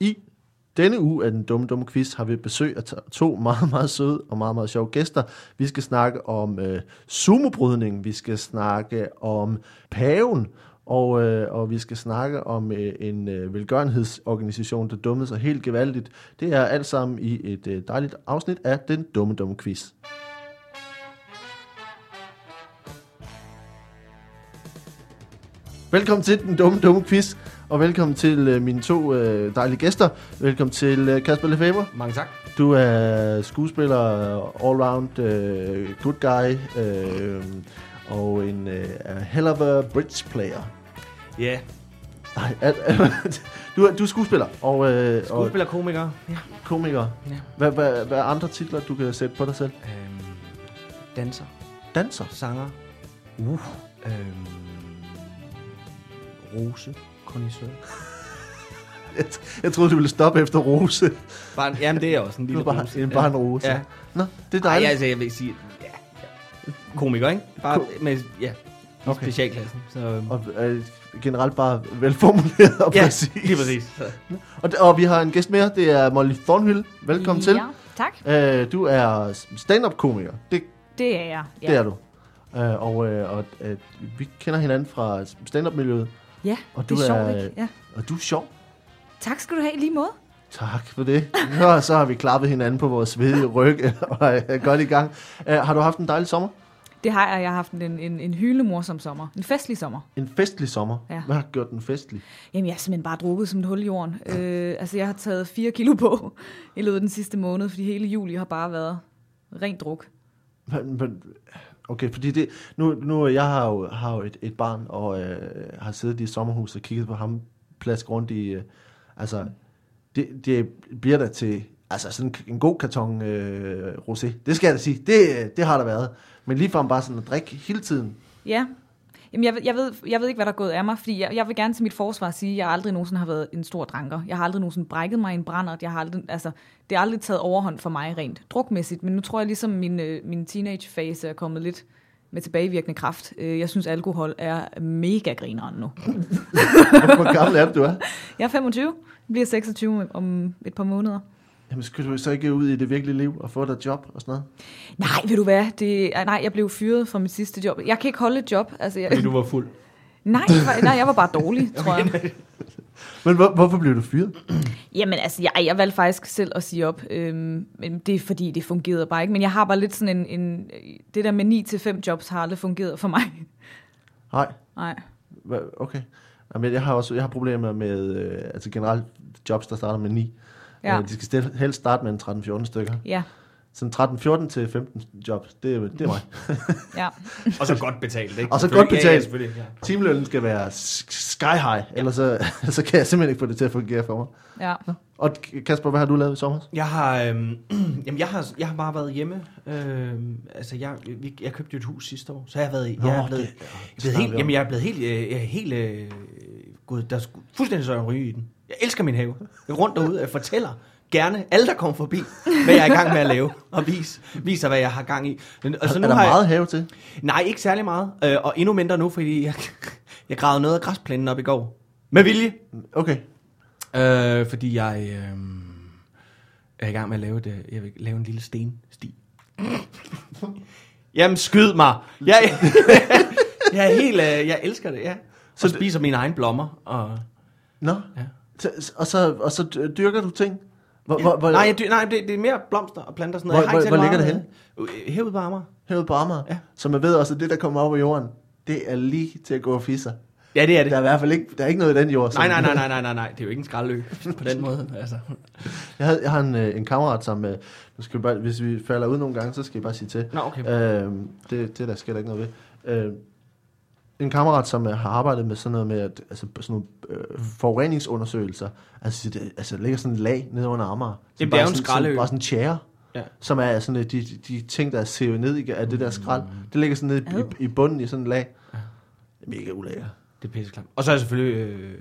I denne uge af den dumme, dumme quiz har vi besøg af to- meget, meget søde og meget, meget sjove gæster. Vi skal snakke om øh, sumobrydning, vi skal snakke om paven, og, øh, og vi skal snakke om øh, en øh, velgørenhedsorganisation, der dummede sig helt gevaldigt. Det er alt sammen i et øh, dejligt afsnit af den dumme, dumme quiz. Velkommen til den dumme, dumme quiz, og velkommen til øh, mine to øh, dejlige gæster. Velkommen til øh, Kasper Lefebvre. Mange tak. Du er skuespiller, all-round øh, good guy, øh, og en øh, hell of a bridge player. Ja, Nej, al, du, er, du er skuespiller og, øh, og skuespiller, komiker. Ja. komiker. ja. Hvad, hvad, hvad er andre titler, du kan sætte på dig selv? Øhm, danser, Danser. sanger. Uh. Øhm, rose, kondisør. Jeg, jeg troede, du ville stoppe efter Rose. Bare, jamen, det er også en lille er bare, rose. en, bare en Rose. Ja. Nå, det er dejligt. altså, jeg vil sige, ja, ja. Komiker, ikke? Bare Ko- med, ja, i Okay. specialklassen. Så, øhm, Og øh, generelt bare velformuleret og ja, præcis. lige præcis. Så. Og, og vi har en gæst mere, det er Molly Thornhill. Velkommen til. Ja, tak. Øh, du er stand-up-komiker. Det, Det er jeg. Ja. det er du. Øh, og øh, og øh, vi kender hinanden fra stand-up-miljøet. Ja, Og det du er sjovt, er- ikke? Ja. Og du er sjov. Tak skal du have lige måde. Tak for det. Nå, så har vi klappet hinanden på vores svedige ryg og er godt i gang. Uh, har du haft en dejlig sommer? Det har jeg. Jeg har haft en, en, en hyldende morsom sommer. En festlig sommer. En festlig sommer. Ja. Hvad har gjort den festlig? Jamen, jeg har simpelthen bare drukket som et hul i jorden. Øh, altså, jeg har taget 4 kilo på i løbet af den sidste måned, fordi hele juli har bare været rent druk. Men, men, okay, fordi det, nu, nu jeg har jo, har jo et, et barn, og øh, har siddet i sommerhus og kigget på ham plask rundt i, øh, altså, det, det bliver der til, altså sådan en god karton øh, rosé. Det skal jeg da sige, det, øh, det har der været. Men lige bare sådan at drikke hele tiden. Ja. Jamen, jeg, ved- jeg, ved, jeg ved ikke, hvad der er gået af mig, fordi jeg, jeg vil gerne til mit forsvar sige, at jeg aldrig nogensinde har været en stor dranker. Jeg har aldrig nogensinde brækket mig i en brændert. Jeg har aldrig, altså, det har aldrig taget overhånd for mig rent drukmæssigt, men nu tror jeg ligesom, min, øh, min teenage-fase er kommet lidt med tilbagevirkende kraft. Øh, Jeg synes, alkohol er mega grineren nu. Hvor gammel er du, du er? Jeg er 25, bliver 26 om et par måneder. Jamen, skal du så ikke ud i det virkelige liv og få dig job og sådan noget? Nej, ved du hvad? Det, nej, jeg blev fyret fra mit sidste job. Jeg kan ikke holde et job. Altså, jeg, Fordi du var fuld. nej, nej, nej, jeg var bare dårlig, tror jeg. Men hvor, hvorfor blev du fyret? Jamen altså, jeg, jeg valgte faktisk selv at sige op, øhm, men det er fordi, det fungerede bare ikke. Men jeg har bare lidt sådan en, en det der med 9-5 jobs har aldrig fungeret for mig. Nej. Nej. Okay. Jamen, jeg har også jeg har problemer med øh, altså generelt jobs, der starter med 9. Ja. Ja. Øh, de skal stel- helst starte med en 13-14 stykker. Ja, Sådan 13-14 til 15 jobs, det er, det er mig. ja. Og så godt betalt, ikke? Og så godt Ja, ja, betalt. selvfølgelig. Ja. Timelønnen skal være sky high, ellers så, så kan jeg simpelthen ikke få det til at fungere for mig. ja. Og Kasper, hvad har du lavet i sommer? Jeg har, øhm, jamen jeg har, jeg har bare været hjemme. Øhm, altså jeg, vi, jeg købte jo et hus sidste år, så jeg har været, Nå, jeg er blevet, det- jeg blevet helt, jamen jeg er blevet helt, øh, jeg helt, øh, gud, der er fuldstændig så en ryge i den. Jeg elsker min have. Jeg går rundt derude og fortæller gerne alle, der kommer forbi, hvad jeg er i gang med at lave, og vis, viser, hvad jeg har gang i. Og er der har jeg- meget have til? Nej, ikke særlig meget. Øh, og endnu mindre nu, fordi jeg, jeg gravede noget af græsplænen op i går. Med vilje. Okay. Øh, fordi jeg øh, er i gang med at lave, det, jeg vil lave en lille stensti. Jamen, skyd mig. Jeg, jeg er helt, øh, jeg elsker det, ja. Så Så og det- spiser mine egne blommer. Og, Nå. Ja. Og, så, og så dyrker du ting? Hvor, hvor, hvor, nej, jeg, nej det, det er mere blomster og planter og sådan Hvor- noget. Jeg hvor- særlig hvor ligger meget, øh, Herude på Amager. Herude på Amager? Ja. Så man ved også, at det, der kommer op af jorden, det er lige til at gå og fisse. Ja, det er det. Der er i hvert fald ikke, der er ikke noget i den jord. Nej, nej, nej, nej, nej, nej, nej. Det er jo ikke en skraldø på den måde. Altså. Jeg, havde, jeg har en, øh, en kammerat, som... øh, Nu skal vi bare, hvis vi falder ud nogle gange, så skal I bare sige til. Nå, okay. Øh, det, det der sker der ikke noget ved. Øh, en kammerat, som øh, har arbejdet med sådan noget med, at, altså, sådan nogle øh, forureningsundersøgelser, altså, det, altså ligger sådan et lag nede under Amager. det er jo en sådan- skraldeø. sådan- Bare sådan en tjære, Ja. som er sådan øh, de, de, de ting, der er sivet ned i, af det der skrald. Det ligger sådan nede i, i, i bunden i sådan et lag. Det er mega ulækkert. Det er pisseklamt. Og så er jeg selvfølgelig øh,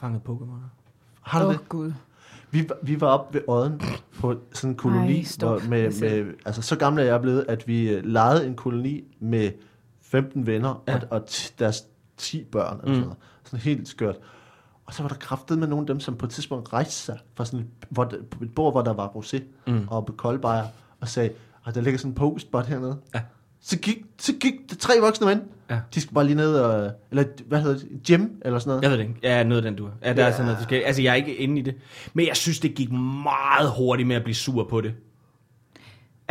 fanget Pokémon. Har du Åh, det? oh, Gud. Vi, var- vi var oppe ved Odden på sådan en koloni, Ej, stop. hvor med, ser. med, altså så gammel er jeg blevet, at vi øh, lejede en koloni med 15 venner Ja. og, og t- deres 10 børn, eller Mm. sådan, noget. sådan helt skørt. Og så var der kraftet med nogle af dem, som på et tidspunkt rejste sig fra sådan et, hvor et bord, hvor der var rosé mm. og koldbejer, og sagde, at der ligger sådan en postbot hernede. Ja. Så gik, så gik der tre voksne mænd. Ja. De skal bare lige ned og, eller hvad hedder det, gym eller sådan noget. Jeg ved det ikke. Ja, noget af den du Ja, der er sådan noget forskelligt. Altså, jeg er ikke inde i det. Men jeg synes, det gik meget hurtigt med at blive sur på det.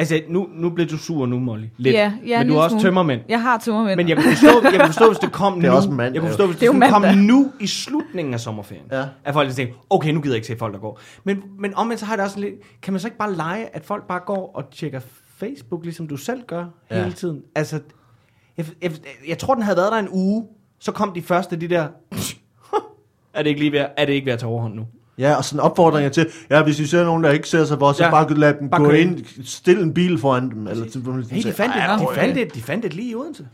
Altså, nu, nu blev du sur nu, Molly. Lidt. Ja, ja, men en du er også smule. tømmermænd. Jeg har tømmermænd. Men jeg kunne forstå, jeg kunne forstå hvis det kom Det er nu. også en mand, jeg kunne forstå, hvis Det det, kom nu i slutningen af sommerferien. Ja. At folk tænkte, okay, nu gider jeg ikke se folk, der går. Men, men omvendt så har jeg det også sådan lidt, kan man så ikke bare lege, at folk bare går og tjekker Facebook, ligesom du selv gør Ja. hele tiden? Altså, jeg, jeg, jeg tror, den havde været der en uge, så kom de første, de der, er det ikke lige ved, er det ikke ved at tage overhånd nu? Ja, og sådan opfordringer til, ja, hvis I ser nogen, der ikke ser sig for, så Ja. bare lad dem Bare gå kør ind, stil en bil foran dem. Eller, til, Hey, de fandt, "Ej, det, de, fandt det, de fandt det lige i Odense.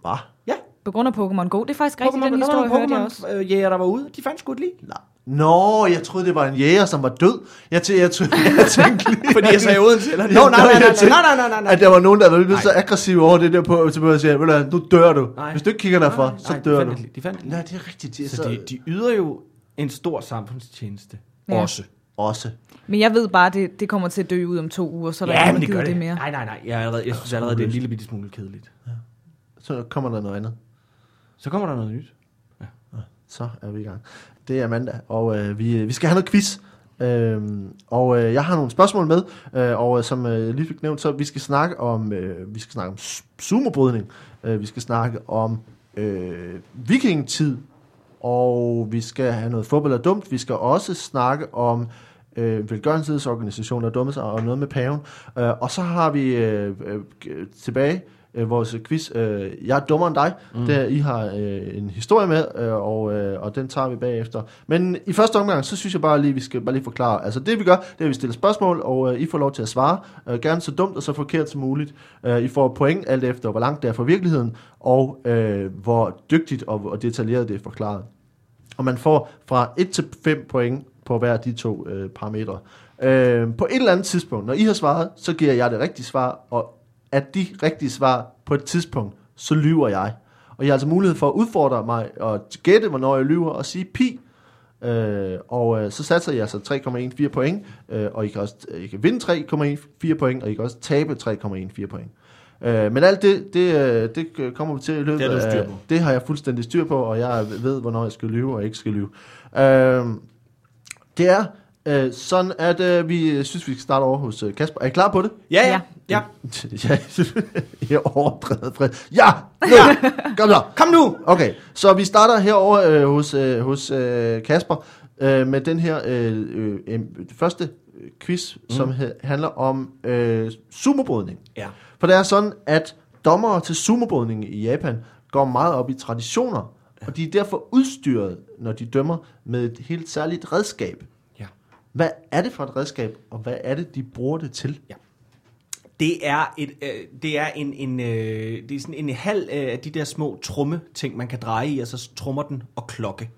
Hva? Ja, På grund af Pokémon Go. Det er faktisk rigtigt, Pokémon, den historie hørte jeg også. Pokémon-jæger, der var ude. De fandt sgu et lige. Nej. Nå, jeg troede, det var en jæger, som var død. Jeg, tæ- jeg, tæ- jeg tænkte lige... Fordi jeg sagde Odense, eller? Nå, nej, nej, jeg nej, nej, nej, nej, nej, nej. At der var nogen, der var blevet så aggressive over det der på, til at sige, "Ved du hvad, nu dør du. Nej. Hvis du ikke kigger derfor, Nej, så nej, de dør fandt du. det lige. De fandt det lige. Nej, det er rigtigt. De er Så så, de, de yder jo en stor samfundstjeneste. Ja. Også. også. Men jeg ved bare, det, det kommer til at dø ud om to uger, så er der Ja, ikke det det. det mere. Nej, nej, nej. Jeg, er allerede, jeg synes allerede, det er en lille bitte smule kedeligt. Så kommer der noget andet. Så kommer der noget nyt. Så er vi i gang. Det er mandag, og øh, vi, vi skal have noget quiz. Øhm, og øh, jeg har nogle spørgsmål med, øh, og øh, som øh, lige fik nævnt, så vi skal snakke om øh, vi skal snakke om sumobrydning, øh, vi skal snakke om øh, vikingetid, og vi skal have noget fodbold er dumt. Vi skal også snakke om øh, velgørenhedsorganisationer, dumme sig, og noget med paven. Øh, og så har vi øh, øh, tilbage øh, vores quiz. Øh, jeg er dummere end dig. Mm. Der, I har øh, en historie med, øh, og, øh, og den tager vi bagefter. Men i første omgang, så synes jeg bare lige, vi skal bare lige forklare. Altså det vi gør, det er, at vi stiller spørgsmål, og øh, I får lov til at svare. Øh, gerne så dumt og så forkert som muligt. Øh, I får point alt efter, hvor langt det er fra virkeligheden, og øh, hvor dygtigt og, og detaljeret det er forklaret. Og man får fra 1 til 5 point på hver af de to øh, parametre. Øh, på et eller andet tidspunkt, når I har svaret, så giver jeg det rigtige svar, og at de rigtige svar på et tidspunkt, så lyver jeg. Og jeg har altså mulighed for at udfordre mig og gætte, hvornår jeg lyver, og sige pi. Øh, og øh, så satser jeg altså 3,14 point, øh, og I kan også øh, I kan vinde 3,14 point, og I kan også tabe 3,14 point. Øh, men alt det, det, øh, det kommer vi til i løbet Det har du styr af- på. Det har jeg fuldstændig styr på, og jeg ved, hvornår jeg skal lyve og ikke skal lyve. Øh, det er øh, sådan, at øh, vi synes, vi skal starte over hos øh, Kasper. Er I klar på det? Ja, ja. Ja. ja. ja, jeg er overdrevet fred. Ja! Nu! Kom så! Kom nu! Okay, så vi starter herover øh, hos, øh, hos øh, Kasper øh, med den her øh, øh, første quiz, mm. som he- handler om øh, sumobrydning. Ja. For det er sådan, at dommere til sumobrydning i Japan går meget op i traditioner, og de er derfor udstyret, når de dømmer, med et helt særligt redskab. Ja. Hvad er det for et redskab, og hvad er det, de bruger det til? Ja. Det er, et, øh, det er en, en, øh, det er sådan en halv øh, af de der små tromme ting, man kan dreje i, og så trommer den og klokke.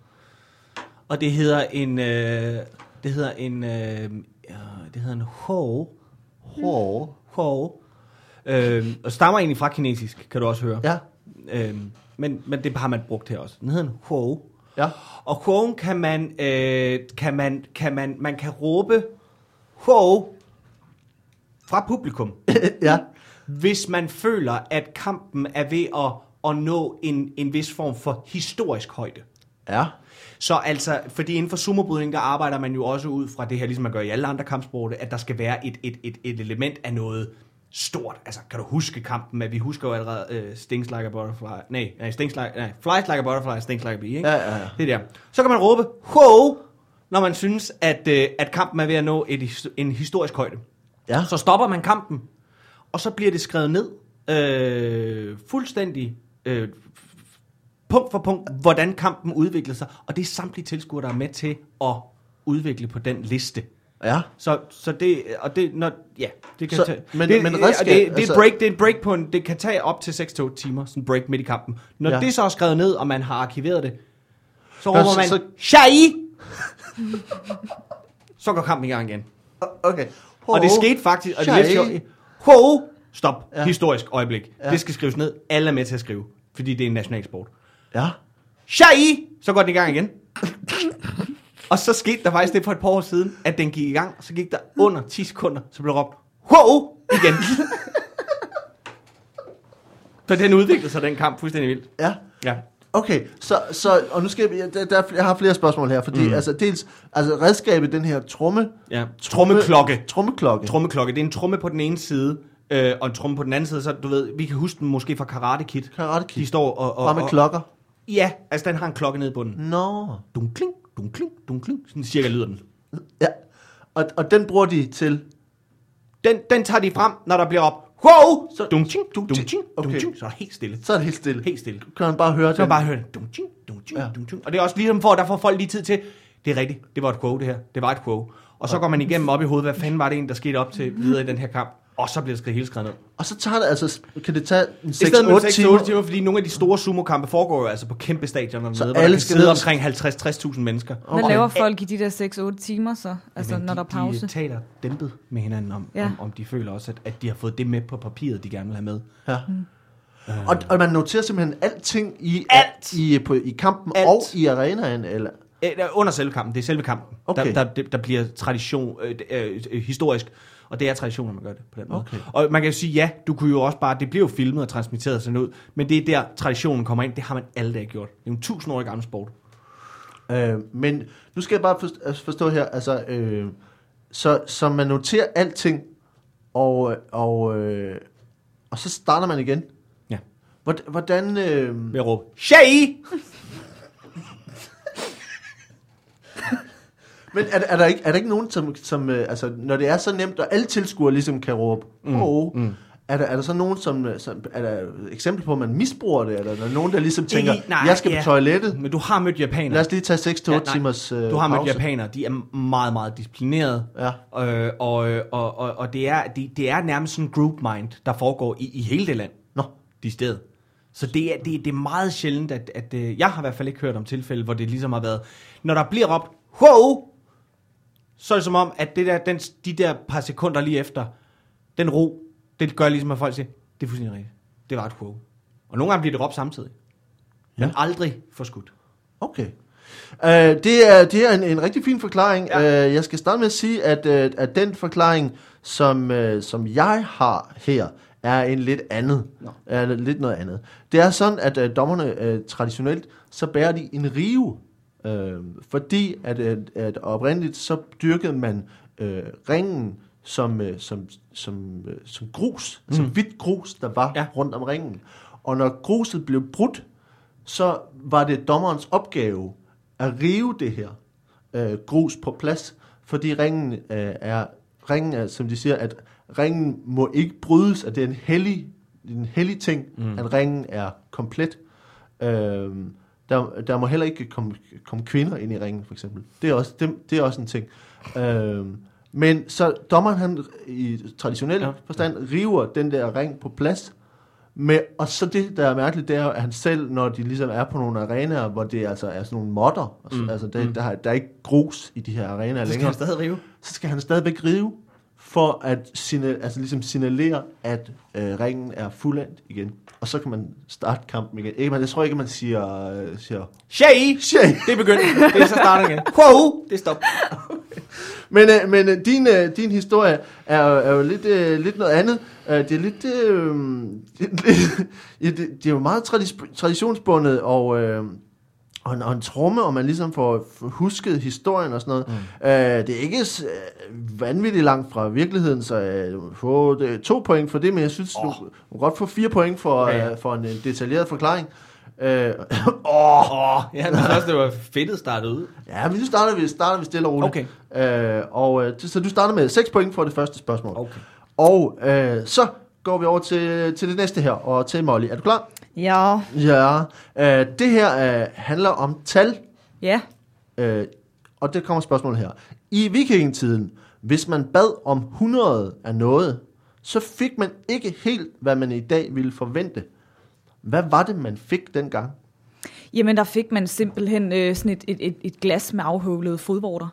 Og det hedder en, øh, det hedder en, øh, det hedder en ho, Hår. ho, øh, og stammer egentlig fra kinesisk, kan du også høre. Ja. Øh, men, men det har man brugt her også. Den hedder en ho. Ja. Og hoen kan man, øh, kan man, kan man, man kan råbe ho fra publikum, ja. hvis man føler, at kampen er ved at, at nå en, en vis form for historisk højde. Ja. Så altså, fordi inden for sumobrydning, der arbejder man jo også ud fra det her, ligesom man gør i alle andre kampsporte, at der skal være et, et, et, et element af noget stort. Altså, kan du huske kampen med, vi husker jo allerede uh, Stings like a butterfly, nej, nej, stings like, nej, flies like a butterfly, stings like a bee, ikke? Ja, ja, ja. Det er der. Så kan man råbe, ho, når man synes, at, uh, at kampen er ved at nå et, en historisk højde. Ja. Så stopper man kampen, og så bliver det skrevet ned, øh, fuldstændig, øh, punkt for punkt, hvordan kampen udvikler sig. Og det er samtlige tilskuere, der er med til at udvikle på den liste. Ja. Så, så det, og det, når, ja, det kan Så- tage, men- det, men redskab, det, det, er altså- break, det er et break på en, det kan tage op til 6-8 timer, sådan en break midt i kampen. Når Ja. det så er skrevet ned, og man har arkiveret det, så råber man, så- Shai! så går kampen i gang igen. Okay. Og det skete faktisk, og det er lidt sjovt. Ho! Stop. Ja. Historisk øjeblik. Ja. Ja. Det skal skrives ned. Alle er med til at skrive, fordi det er en nationalsport. Ja. Shai! Så går den i gang igen. Og så skete der faktisk det for et par år siden, at den gik i gang, så gik der under 10 sekunder, så blev råbt, wow, igen. så den udviklede sig, den kamp, fuldstændig vildt. Ja. Ja. Okay, så, så og nu skal jeg, der, der, jeg har flere spørgsmål her, fordi mm. altså dels, altså redskabet, den her tromme, ja. Trommeklokke. trommeklokke, Trommeklokke. Det er en tromme på den ene side, øh, og en tromme på den anden side, så du ved, vi kan huske den måske fra Karate Kid. Karate De Kid, står og... og, bare med og klokker. Ja, altså den har en klokke nede i bunden. Nå, Dunkling, dunkling, dunkling. Sådan cirka lyder den. ja, og, og den bruger de til, Den, den tager de frem, når der bliver op. Wow! Så- Så dunkting, Dunkting. dunkting, Okay. dunkting. Så er der helt stille. så er det helt stille. Helt stille. Kan man bare høre Så kan man bare høre det. Dunkting, dunkting, Ja. ja. dunkting. Og det er også ligesom for, der får folk lige tid til, det er rigtigt, det var et quote det her. Det var et quote. Og så går man igennem op i hovedet, hvad fanden var det en, der skete op til videre i den her kamp. Og så bliver det hele skrevet ned. Og så tager det altså, kan det tage en I stedet med 6-8 6-8 timer. timer, fordi nogle af de store sumo-kampe foregår jo altså på kæmpe stadioner Så hvor alle der kan skal sidde omkring 50-60.000 mennesker. Hvad Okay. laver folk i de der 6-8 timer så? Altså, Jamen, når der er pause? De, de taler dæmpet med hinanden om, Ja. om, om de føler også, at, at de har fået det med på papiret, de gerne vil have med. Ja. Og, og man noterer simpelthen alting i, Alt! i, på, i kampen Alt. og i arenaen, eller? Øh, Under selve kampen, det er selve kampen, Okay. der, der, der bliver tradition, øh, øh, historisk, og det er tradition, når man gør det på den måde. Okay. Og man kan jo sige, ja, du kunne jo også bare, det bliver jo filmet og transmitteret sådan ud, men det er der traditionen kommer ind, det har man alle dage gjort. Det er en tusind år gammel sport. Øh, men nu skal jeg bare forstå, altså forstå her, altså, øh, så, så man noterer alting, og, og, øh, og så starter man igen. Ja. Hvordan, øh, Ved at råbe, Shay! Men er, er, der ikke, er der ikke nogen, som, som øh, altså, når det er så nemt, og alle tilskuere ligesom kan råbe, mm, oh, mm. Er, der, er der så nogen, som, øh, som, er der eksempel på, at man misbruger det, eller er der nogen, der ligesom tænker, Ikke- nej, jeg skal ja. på toilettet, Men du har mødt japanere. lad os lige tage 6-8 Ja, nej. timers øh, Du har mødt pause. japanere, de er meget, meget disciplineret. Ja. Øh, og, øh, og, og, og det, er, det, det er nærmest sådan en group mind, der foregår i, i hele det land. Nå, De steder. Så det er, det, det er meget sjældent, at, at øh, jeg har i hvert fald ikke hørt om tilfælde, hvor det ligesom har været, når der bliver råbt, wow, så er det som om, at det der, den, de der par sekunder lige efter, den ro, det gør ligesom, at folk siger, det er fuldstændig rigtigt. Det var et wow. Og nogle gange bliver det råbt samtidig. Men Ja. aldrig forskudt. Okay. Uh, det er, det er en, en rigtig fin forklaring. Ja. Uh, jeg skal starte med at sige, at, uh, at den forklaring, som, uh, som jeg har her, er en lidt andet. Nå. Er lidt noget andet. Det er sådan, at uh, dommerne uh, traditionelt, så bærer de en rive. Uh, fordi at, at, at oprindeligt, så dyrkede man uh, ringen som, uh, som, som, uh, som grus. Mm. Som hvidt grus, der var ja. rundt om ringen. Og når gruset blev brudt, så var det dommerens opgave at rive det her øh, grus på plads, fordi ringen øh, er, ringen er, som de siger, at ringen må ikke brydes, at det er en hellig, en hellig ting, mm. at ringen er komplet. Øh, der, der må heller ikke komme, komme kvinder ind i ringen, for eksempel. Det er også, det, det er også en ting. Øh, men så dommeren, han i traditionel Ja. forstand, river den der ring på plads, med, og så det, der er mærkeligt, det er, at han selv, når de ligesom er på nogle arenaer, hvor det altså er sådan nogle modder, mm. Mm. altså det, der, har- der er ikke grus i de her arenaer Så skal længere, han stadig rive. så skal han stadigvæk rive, for at signal, altså ligesom signalere, at øh, ringen er fuldendt igen. Og så kan man starte kampen igen. Ikke, man, jeg tror ikke, man siger, øh, siger Shay! Shay! Det er begyndt. Det er så starter igen. Wow! Det er stop. Men, øh, men øh, din, øh, din historie er, er jo lidt, øh, lidt noget andet. Øh, det er lidt... Øh, det, ja, det, det er jo meget tradi- traditionsbundet, og, øh, og, en, og en tromme, og man ligesom får husket historien og sådan noget. Mm. Øh, det er ikke øh, vanvittigt langt fra virkeligheden, så øh, du får det, to point for det, men jeg synes, oh. du, du kan godt få fire point for, ja. øh, for en, en detaljeret forklaring. Øh, Åh, ja, men også det var fedt startet ud. ja, men nu starter vi, starter vi stille og roligt. Okay. Øh, og, øh, så du starter med 6 point for det første spørgsmål. Okay. Og øh, så går vi over til, til det næste her, og til Molly. Er du klar? Ja. Ja. Øh, det her øh, handler om tal, Ja. øh, og det kommer spørgsmålet her. I vikingetiden, hvis man bad om 100 af noget, så fik man ikke helt, hvad man i dag ville forvente. Hvad var det, man fik dengang? Jamen, der fik man simpelthen øh, sådan et, et, et, et glas med afhøvlede fodvorter.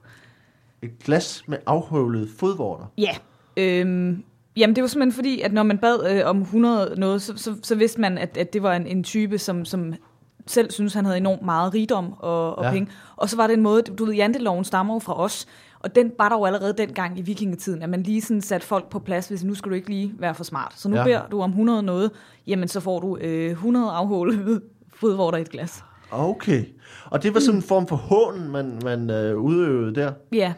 Et glas med afhøvlede fodvorter. Ja. Øhm, jamen, det var simpelthen fordi, at når man bad øh, om 100 noget, så, så, så vidste man, at, at det var en, en type, som, som selv synes, han havde enormt meget rigdom og, og Ja. penge. Og så var det en måde, du ved, janteloven stammer jo fra os, og den var der jo allerede dengang i vikingetiden, at man lige sådan satte folk på plads, hvis nu skal du ikke lige være for smart. Så nu Ja. beder du om 100 noget, jamen så får du øh, 100 afhålede fodvorter i et glas. Okay. Og det var sådan en form for hån, man, man øh, udøvede der. Ja.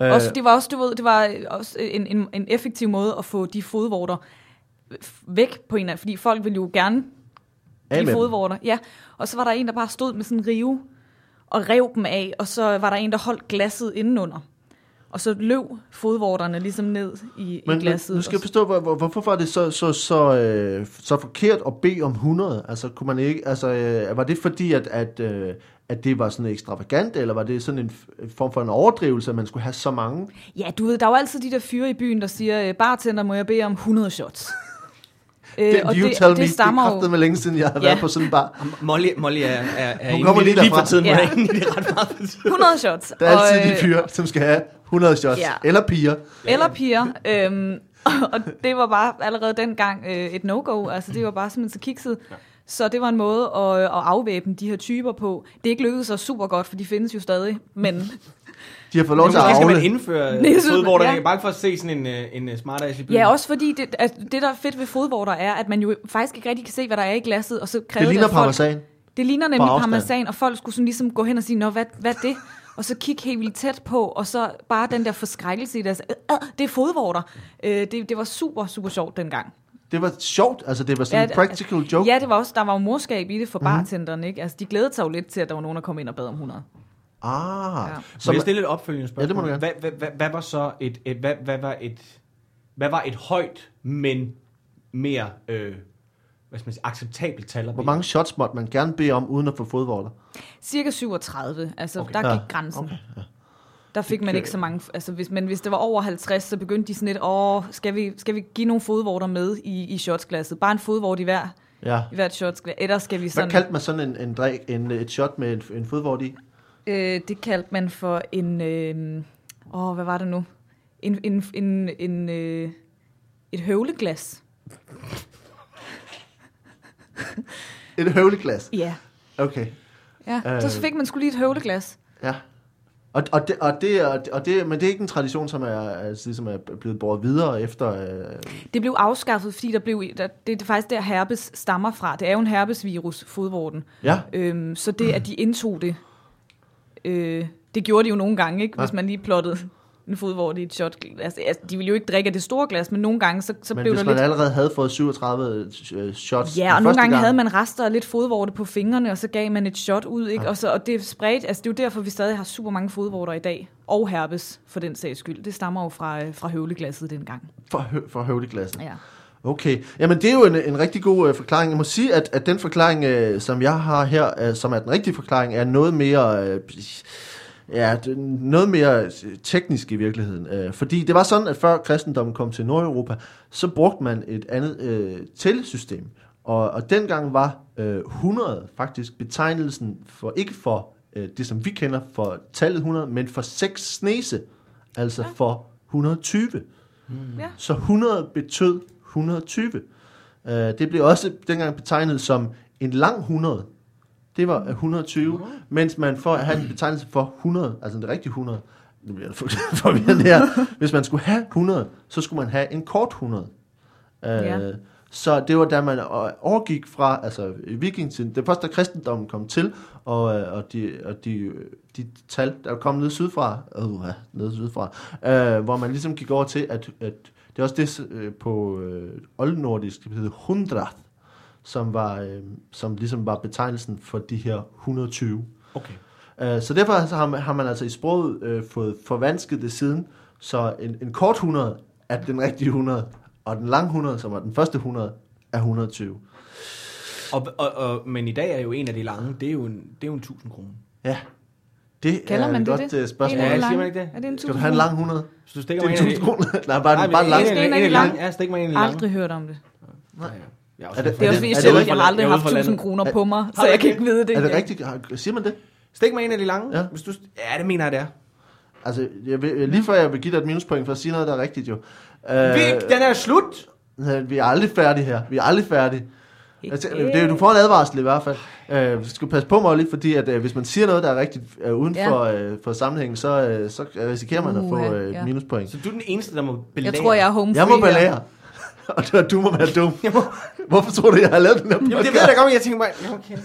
Øh, Øh. Også, det var også, du ved, det var også en, en, en effektiv måde at få de fodvorter væk på en af, fordi folk ville jo gerne de fodvorter. Ja, og så var der en, der bare stod med sådan en rive og rev dem af, og så var der en, der holdt glasset indenunder. Og så løb fodvorterne ligesom ned i, Men, i glasset. men nu skal jeg forstå, hvor, hvor, hvorfor var det så, så, så, øh, så forkert at bede om 100? Altså, kunne man ikke, altså, øh, var det fordi, at, at, øh, at det var sådan ekstravagant, eller var det sådan en form for en overdrivelse, at man skulle have så mange? Ja, du ved, der er jo altid de der fyre i byen, der siger, øh, bartender, må jeg bede om 100 shots. øh, Det, og you det, tell det me, stammer det er jo... med længe siden, jeg har Ja. været på sådan en bar. Molly, Molly er, er, er Hun kommer det lige lige for tiden. Ja. Ja. Er inde i det ret meget for tiden. 100 shots. Der er altid og, de fyre, som skal have 100 shots, Ja. eller piger. Eller piger. Øhm, og det var bare allerede dengang øh, et no-go. Altså, det var bare simpelthen så kikset. Så det var en måde at, at afvæbne de her typer på. Det er ikke lykkedes så super godt, for de findes jo stadig. Men De har fået lov til at skal man indføre fodvorterne, ja. bare for at se sådan en, øh, en øh, smart ass i byen. ja, også fordi det, at det, der er fedt ved fodvorter, er, at man jo faktisk ikke rigtig kan se, hvad der er i glasset. Og så Det kræver ligner at folk, parmesan. Det ligner nemlig parmesan, og folk skulle sådan ligesom gå hen og sige, Nå, hvad, hvad er det? Og så kigge helt vildt tæt på, og så bare den der forskrækkelse i deres, øh, øh, det er fodvorter. Øh, det, det var super, super sjovt dengang. Det var sjovt, altså det var sådan Ja, en practical joke. Ja, det var også, der var jo morskab i det for bartenderen, ikke? Altså, de glædede sig jo lidt til, at der var nogen, der kom ind og bad om 100. Ah, Ja. Så så jeg stille et opfølgende spørgsmål. Ja, det må du gerne. Hvad, hvad, hvad, hvad var så et, et hvad, hvad, var et, hvad var et højt, men mere øh, hvad skal man sige, acceptabelt tal? hvor mange shots måtte man gerne bede om, uden at få fodvorter? Cirka 37, altså Okay. der Ja, gik grænsen. okay, Okay, Der fik man ikke så mange, altså hvis, men hvis det var over 50, så begyndte de sådan lidt, åh, skal vi, skal vi give nogle fodvorter med i, i shotsglasset? Bare en fodvort i hver, Ja. i hvert shotsglas. Eller skal vi Hvad sådan... kaldte man sådan en, en, drik, en et shot med en, en fodvort i? Øh, det kaldte man for en... Øh, åh, hvad var det nu? En, en, en, en, øh, et høvleglas. Et høvleglas. Ja. Okay, ja. Øh. Så fik man skulle lige et høvleglas. ja. Og, og, det, og, det, og, det, og det, men det er ikke en tradition, som er, altså, ligesom er blevet båret videre efter... Øh, Det blev afskaffet, fordi der blev, der, det er faktisk der herpes stammer fra. Det er jo en herpesvirus, fodvorten. ja, Øhm, så det, at de indtog det, øh, det gjorde de jo nogle gange, ikke? Ja. hvis man lige plottede en fodvort i et shot. Altså, altså, de ville jo ikke drikke af det store glas, men nogle gange, så, så men blev hvis der man lidt... allerede havde fået 37 øh, shots Ja, og nogle gange gang, havde man rester af lidt fodvorte på fingrene, og så gav man et shot ud, ikke? Og, så, og det spredte, altså det er jo derfor, vi stadig har super mange fodvorter i dag, og herpes for den sags skyld. Det stammer jo fra, øh, fra høvleglasset dengang. For, hø, for høvleglasset. Ja. Okay, jamen det er jo en, en rigtig god øh, forklaring. Jeg må sige, at, at den forklaring, øh, som jeg har her, øh, som er den rigtige forklaring, er noget mere... Øh, Ja, det er noget mere teknisk i virkeligheden. Øh, fordi det var sådan, at før kristendommen kom til Nordeuropa, så brugte man et andet øh, tællesystem. Og, og dengang var øh, 100 faktisk betegnelsen for, ikke for øh, det, som vi kender for tallet 100, men for seks snese, altså ja. for 120. Ja. Så 100 betød 120. Øh, det blev også dengang betegnet som en lang 100. Det var 120, mens man for at have en betegnelse for 100, altså det rigtige 100, det bliver for- forvirrende her, hvis man skulle have 100, så skulle man have en kort 100. Øh, Ja. Så det var da man overgik fra, altså i vikingtiden, det var først da kristendommen kom til, og, øh, og, de, og de, de tal, der kom ned sydfra, uh, ned sydfra, øh, hvor man ligesom gik over til, at, at det er også det øh, på øh, oldnordisk, det hedder hundrath, som var, øh, som ligesom var betegnelsen for de her 120. Okay. Øh, så derfor så har, man, har man altså i sproget øh, fået forvansket det siden, så en, en kort 100 er den rigtige 100, og den lange 100, som er den første 100, er 120. Og, og, og, men i dag er jo en af de lange, det er jo en, det er jo en 1000 kroner. Ja, det Kalder er man et det godt det? øh, spørgsmål. En af Ja, de siger lange? man ikke det? Er det en Skal du 1000 have en lang kroner? 100? Så du stikker Det er mig en ind i 1000 kroner. Nej, bare, Nej, Nej, bare men lang. en, en, en, en, en lang. Ja, stik mig en lang. Aldrig hørt om det. Nej. Jeg er, Er det- Det er også fordi, jeg, har aldrig haft fra 1000 landet. kroner på mig, så jeg kan ikke? vide det. Er det rigtigt? Siger man det? Stik mig ind af de lange. Ja. Hvis du, ja, det mener jeg, det er. Altså, jeg vil, lige før jeg vil give dig et minuspoint for at sige noget, der er rigtigt jo. Øh, Vi, den er slut. vi er aldrig færdige her. Vi er aldrig færdige. Altså, det, er- du får en advarsel i hvert fald. Øh, skal passe på mig lidt, fordi at, øh, hvis man siger noget, der er rigtigt øh, uden Ja. for, øh, for sammenhængen, så, øh, så risikerer man at få øh, ja. minuspoint. Så du er den eneste, der må belære. Jeg tror, jeg er home Jeg må her. Og du- du må være dum. Må... Hvorfor tror du, jeg har lavet den her Jamen, det podcast? ved jeg da godt, men jeg tænker bare... Okay.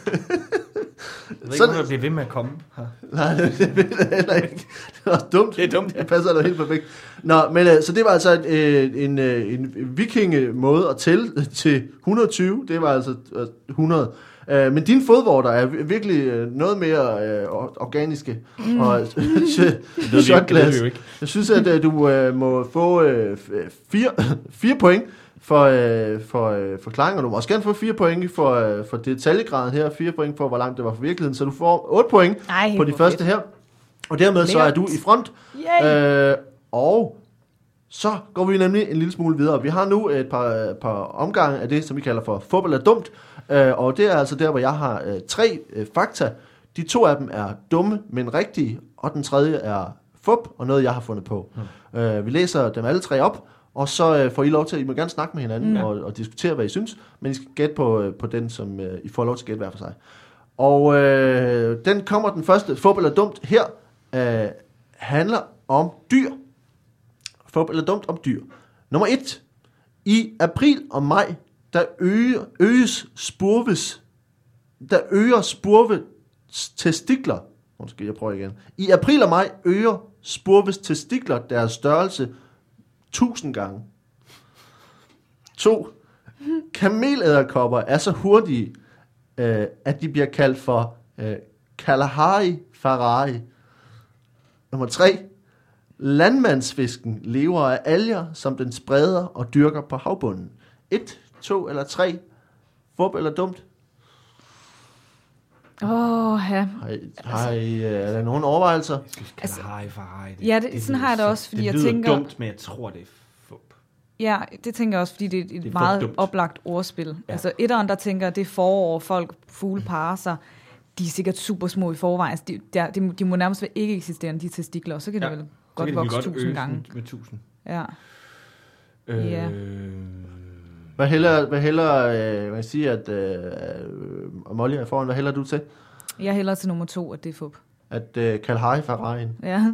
Jeg ved ikke, Sådan- om jeg bliver ved med at komme her. Nej, det ved jeg heller ikke. Det er også dumt. Det er dumt, ja. Det passer da helt perfekt. Nå, men øh, så det var altså øh, en, øh, en vikinge måde at tælle til 120. Det var altså øh, 100. Øh, men dine fodvorter er vir- virkelig noget mere øh, or- organiske. Mm. Og shotglas. ikke. Jeg synes, at øh, du øh, må få øh, fire, fire point for, øh, for øh, og du må også gerne få fire point for, øh, for detaljegraden her, fire point for, hvor langt det var fra virkeligheden, så du får otte point Ej, på de første fedt. her. Og dermed så er du i front. Yay! Øh, og så går vi nemlig en lille smule videre. Vi har nu et par, par omgange af det, som vi kalder for fodbold er dumt. Øh, og det er altså der, hvor jeg har øh, tre øh, fakta. De to af dem er dumme, men rigtige. Og den tredje er fup, og noget, jeg har fundet på. Mm. Øh, vi læser dem alle tre op, og så øh, får I lov til, at I må gerne snakke med hinanden mm. og, og diskutere, hvad I synes. Men I skal gætte på, øh, på den, som øh, I får lov til at gætte hver for sig. Og øh, den kommer den første. Fodbold er dumt her. Øh, handler om dyr. Fodbold er dumt om dyr. Nummer et. I april og maj, der øge, øges spurves, der øger spurve testikler. Måske jeg prøver igen. I april og maj øger spurves testikler deres størrelse 1000 gange. To. Kamelæderkopper er så hurtige, øh, at de bliver kaldt for øh, Kalahari Ferrari. Nummer 3. Landmandsfisken lever af alger, som den spreder og dyrker på havbunden. 1, 2 eller 3. Fup eller dumt? Åh, ja. Har I, har I, øh, er der nogen overvejelser? Altså- altså, hej for hej. Ja, det- sådan har jeg det også, fordi det jeg lyder tænker- dumt, men jeg tror, det er fup. Ja, det tænker jeg også, fordi det er et Det er det meget dumt. oplagt ordspil. Ja. Altså etteren, der tænker, det er forår, folk, fugle parer sig. De er sikkert super små i forvejen. De, der, de, må- de må nærmest være ikke eksisterende, de testikler, og så kan ja. Det vel Så godt kan vokse tusind gange. Med tusind. Ja. Øh, Ja. Hvad hælder, hvad hælder øh, man kan sige, at øh, øh, Molly er foran, hvad hælder du til? Jeg hælder til nummer to, at det er fup. At øh, Kalahari Ferrari'en. Ja.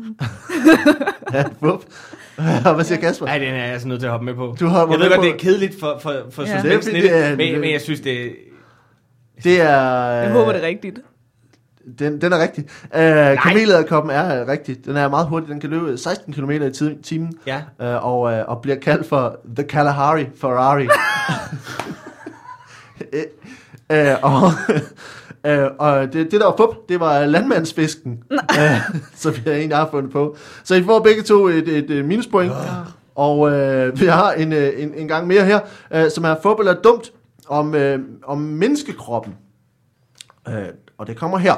Ja, fup. Og hvad siger Kasper? Nej, den er jeg altså nødt til at hoppe med på. Du hopper jeg ved godt, på- det er kedeligt for, for, for Ja. suspensen men, men jeg synes, det er... Det er... Jeg håber, det er rigtigt. Den, den er rigtig. Øh, Kamelæderkoppen er øh, rigtig. Den er meget hurtig. Den kan løbe 16 km i ti- timen. Ja, Øh, og, øh, og bliver kaldt for The Kalahari Ferrari. Øh, øh, og øh, og det, det der var fup, det var landmandsfisken, øh, som jeg egentlig har fundet på. Så I får begge to et, et, et minuspoint. Og øh, vi har en, øh, en, en gang mere her, øh, som er fup eller dumt om, øh, om menneskekroppen. Øh, og det kommer her.